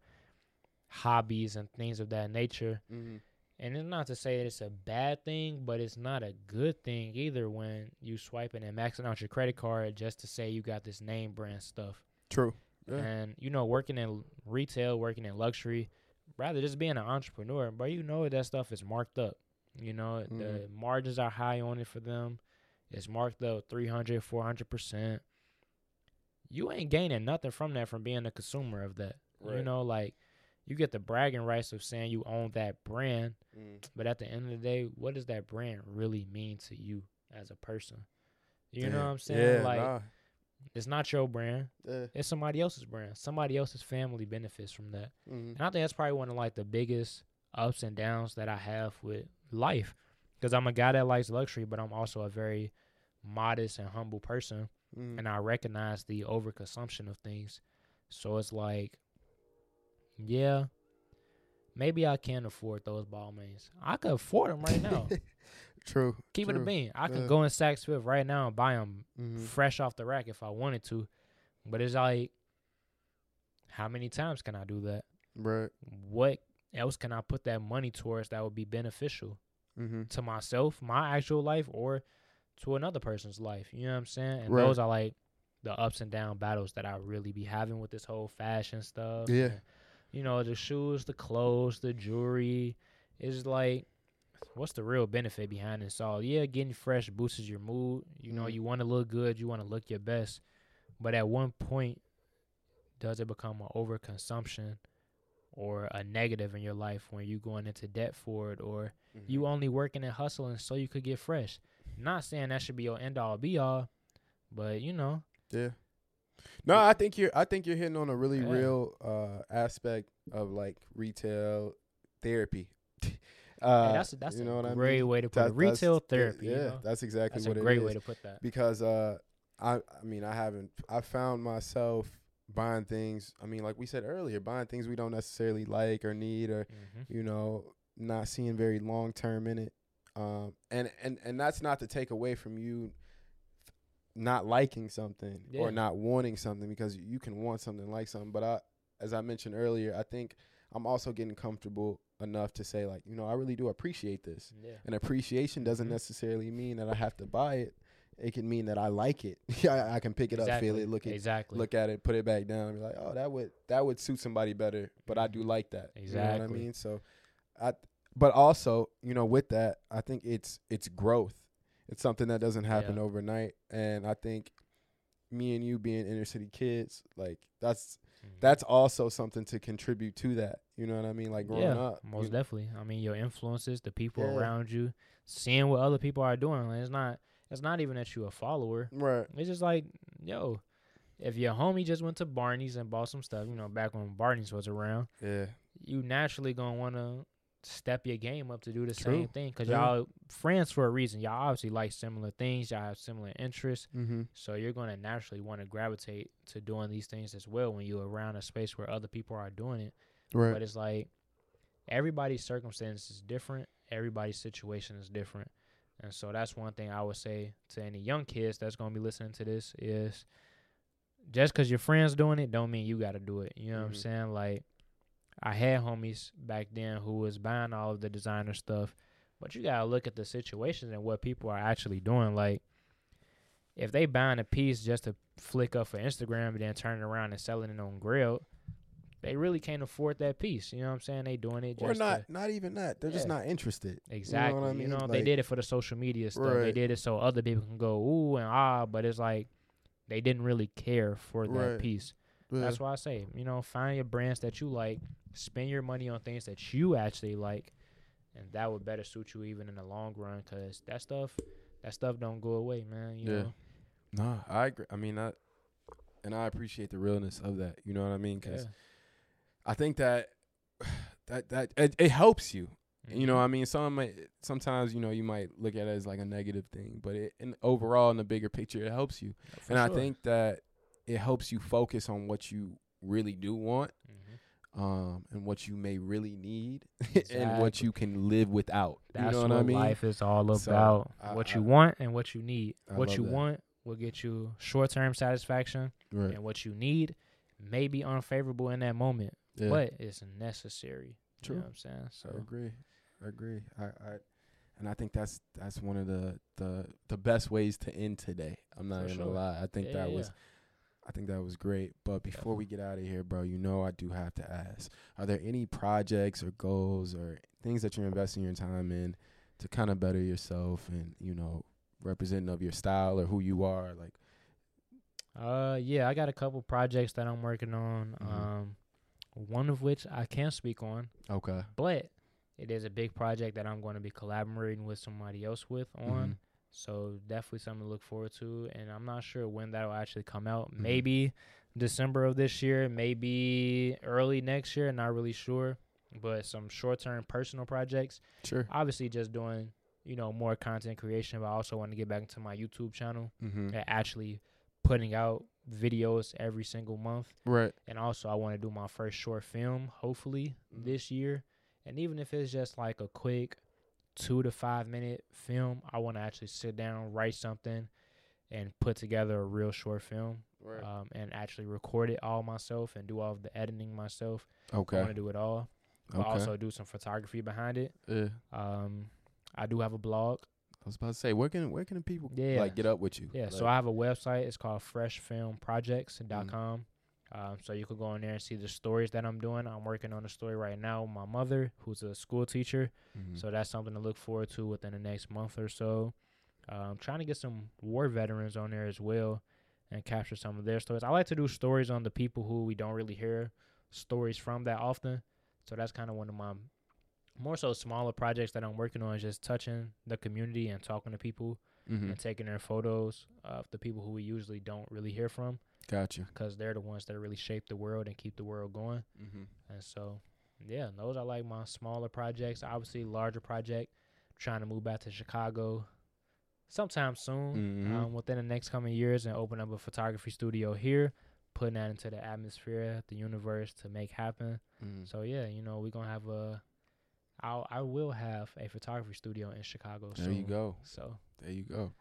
hobbies and things of that nature. Mm-hmm. And it's not to say that it's a bad thing, but it's not a good thing either when you swiping and maxing out your credit card just to say you got this name brand stuff. True. Yeah. And you know, working in retail, working in luxury, rather just being an entrepreneur, but you know that stuff is marked up. You know, the Mhm. margins are high on it for them. It's marked up 300, 400%. You ain't gaining nothing from that from being a consumer of that. You know, like you get the bragging rights of saying you own that brand, Mm. but at the end of the day, what does that brand really mean to you as a person? You know what I'm saying? Yeah, like nah. It's not your brand. Yeah. It's somebody else's brand. Somebody else's family benefits from that. Mm-hmm. And I think that's probably one of like the biggest ups and downs that I have with life. Because I'm a guy that likes luxury, but I'm also a very modest and humble person. Mm-hmm. And I recognize the overconsumption of things. So it's like, yeah, maybe I can afford those Balmains. I could afford them right now. True. Keep it a bean. I can Yeah. go in Saks Fifth right now and buy them Mhm. fresh off the rack if I wanted to. But it's like, how many times can I do that? Right. What else can I put that money towards that would be beneficial Mm-hmm. to myself, my actual life, or to another person's life? You know what I'm saying? And Right. those are like the ups and down battles that I really be having with this whole fashion stuff. Yeah. and, you know, the shoes, the clothes, the jewelry. It's like, what's the real benefit behind this all? Yeah, getting fresh boosts your mood. You know, Mhm. you want to look good, you want to look your best. But at one point, does it become an overconsumption or a negative in your life when you're going into debt for it or Mm-hmm. you only working and hustling so you could get fresh? Not saying that should be your end all be all, but you know, Yeah. No, I think you're. I think you're hitting on a really Yeah. real uh, aspect of like retail therapy. hey, uh, that's a, that's you a know I great mean? way to put That- it. Retail therapy. Yeah, you know? that's exactly that's what a great way to put that. because uh, I. I mean, I haven't. I found myself buying things. I mean, like we said earlier, buying things we don't necessarily like or need, or hmm you know, not seeing very long term in it. Um, and and and that's not to take away from you not liking something Yeah. or not wanting something because you can want something like something. But I, as I mentioned earlier, I think I'm also getting comfortable enough to say like, you know, I really do appreciate this. Yeah. And appreciation doesn't Mhm. necessarily mean that I have to buy it. It can mean that I like it. I, I can pick it up, feel it, look it, exactly. look at it, put it back down, and be like, oh, that would that would suit somebody better. But I do Mhm. like that. You know what I mean? So, I. But also, you know, with that, I think it's it's growth. It's something that doesn't happen Yeah. overnight, and I think me and you being inner city kids, like that's Mhm. that's also something to contribute to that. You know what I mean? Like growing yeah, up, most definitely. I mean, your influences, the people Yeah. around you, seeing what other people are doing. Like, it's not. It's not even that you a follower. right? It's just like, yo, if your homie just went to Barney's and bought some stuff, you know, back when Barney's was around, Yeah, you naturally gonna wanna step your game up to do the True. same thing because Yeah. y'all friends for a reason. Y'all obviously like similar things. Y'all have similar interests. mm-hmm. So you're going to naturally want to gravitate to doing these things as well when you're around a space where other people are doing it. right. But it's like everybody's circumstance is different. Everybody's situation is different. And so that's one thing I would say to any young kids that's going to be listening to this is just because your friends doing it don't mean you got to do it. You know what I'm Mhm. saying? Like I had homies back then who was buying all of the designer stuff, but you got to look at the situations and what people are actually doing. Like if they buying a piece just to flick up for Instagram and then turn it around and selling it on Grailed, they really can't afford that piece. You know what I'm saying? They doing it just or to- not, not even that. They're just not interested. Exactly. You know, I mean? they Like- did it for the social media stuff. They did it so other people can go ooh and ah, but it's like they didn't really care for that Right. piece. Yeah. That's why I say, you know, find your brands that you like, spend your money on things that you actually like, and that would better suit you even in the long run. Cause that stuff, that stuff don't go away, man. You Yeah. know, No, I agree. I mean, I and I appreciate the realness of that. You know what I mean? Because Yeah. I think that that that it, it helps you. You know, Mhm. I mean, some might, sometimes you know you might look at it as like a negative thing, but it, in overall in the bigger picture, it helps you. And I think that it helps you focus on what you really do want, Mhm. um, and what you may really need, and what you can live without. that's you know what, what I mean? life is all So, about. I- what I- you want and what you need. I what you that. want will get you short term satisfaction, Right. and what you need may be unfavorable in that moment. Yeah. but it's necessary. True. You know what I'm saying? I So agree. I agree. I, I and I think that's that's one of the the the best ways to end today. I'm not For gonna sure. lie. I think yeah, that yeah, was I think that was great. But before we get out of here, bro, you know I do have to ask: Are there any projects or goals or things that you're investing your time in to kind of better yourself and you know representing of your style or who you are? Like. Uh, yeah, I got a couple projects that I'm working on. Mhm. Um, one of which I can't speak on, okay, but it is a big project that I'm going to be collaborating with somebody else with on. Mhm. So definitely something to look forward to. And I'm not sure when that'll actually come out. Mhm. Maybe December of this year, maybe early next year. Not really sure. But some short term personal projects. Sure. Obviously, just doing you know more content creation. But I also want to get back into my YouTube channel Mm-hmm. and actually putting out videos every single month. Right. And also, I want to do my first short film, hopefully Mhm. this year. And even if it's just like a quick two to five minute film, I want to actually sit down, write something, and put together a real short film. Right. Um, and actually record it all myself and do all of the editing myself. Okay. I want to do it all. But Okay. also do some photography behind it. yeah. Um, I do have a blog. I was about to say, where can where can the people Yeah. like get up with you? Yeah, so I have a website. It's called freshfilmprojects.com. Um, so you could go in there and see the stories that I'm doing. I'm working on a story right now with my mother, who's a school teacher. Mhm. So that's something to look forward to within the next month or so. Um, trying to get some war veterans on there as well and capture some of their stories. I like to do stories on the people who we don't really hear stories from that often. So that's kind of one of my more so smaller projects that I'm working on is just touching the community and talking to people Mhm. and taking their photos of the people who we usually don't really hear from Gotcha. because they're the ones that really shape the world and keep the world going. Mm-hmm. And so, yeah, those are like my smaller projects. Obviously, larger project, trying to move back to Chicago sometime soon, Mhm. um, within the next coming years, and open up a photography studio here, putting that into the atmosphere, the universe to make happen. Mm. So yeah, you know, we're gonna have a. I'll, I will have a photography studio in Chicago There soon. you go. So There you go.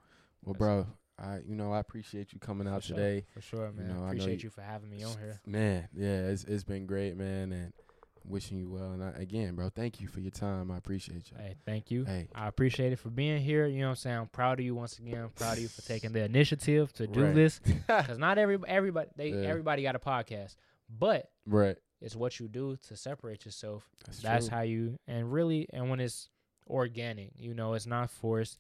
Well, bro, I you know I appreciate you coming out for sure, today. for sure, man. I know Appreciate you- you for having me on here. Man, yeah, it's it's been great, man, and wishing you well. And I, again, bro, thank you for your time. I appreciate you. Hey, thank you. Hey, I appreciate it for being here. You know what I'm saying? I'm proud of you once again. I'm proud of you for taking the initiative to do Right. this. Because not every everybody they Yeah. everybody got a podcast. But right. it's what you do to separate yourself. That's, That's true. how you and really and when it's organic, you know, it's not forced.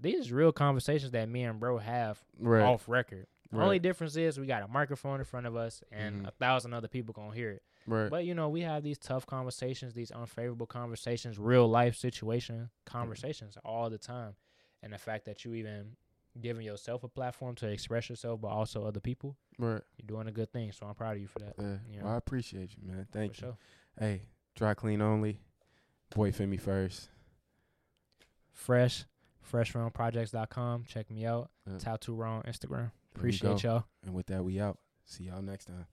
These real conversations that me and bro have right. off record. The only difference is we got a microphone in front of us and Mhm. a thousand other people gonna hear it. right. But you know, we have these tough conversations, these unfavorable conversations, real life situation conversations all the time. And the fact that you even giving yourself a platform to express yourself, but also other people, right. you're doing a good thing. So I'm proud of you for that. Yeah. Yeah. Well, I appreciate you, man. Thank for you. sure. Hey, dry clean only. Boy, Femi first. Fresh, freshfilmprojects.com. Check me out. Yeah. Tytoraw on Instagram. Appreciate y'all. And with that, we out. See y'all next time.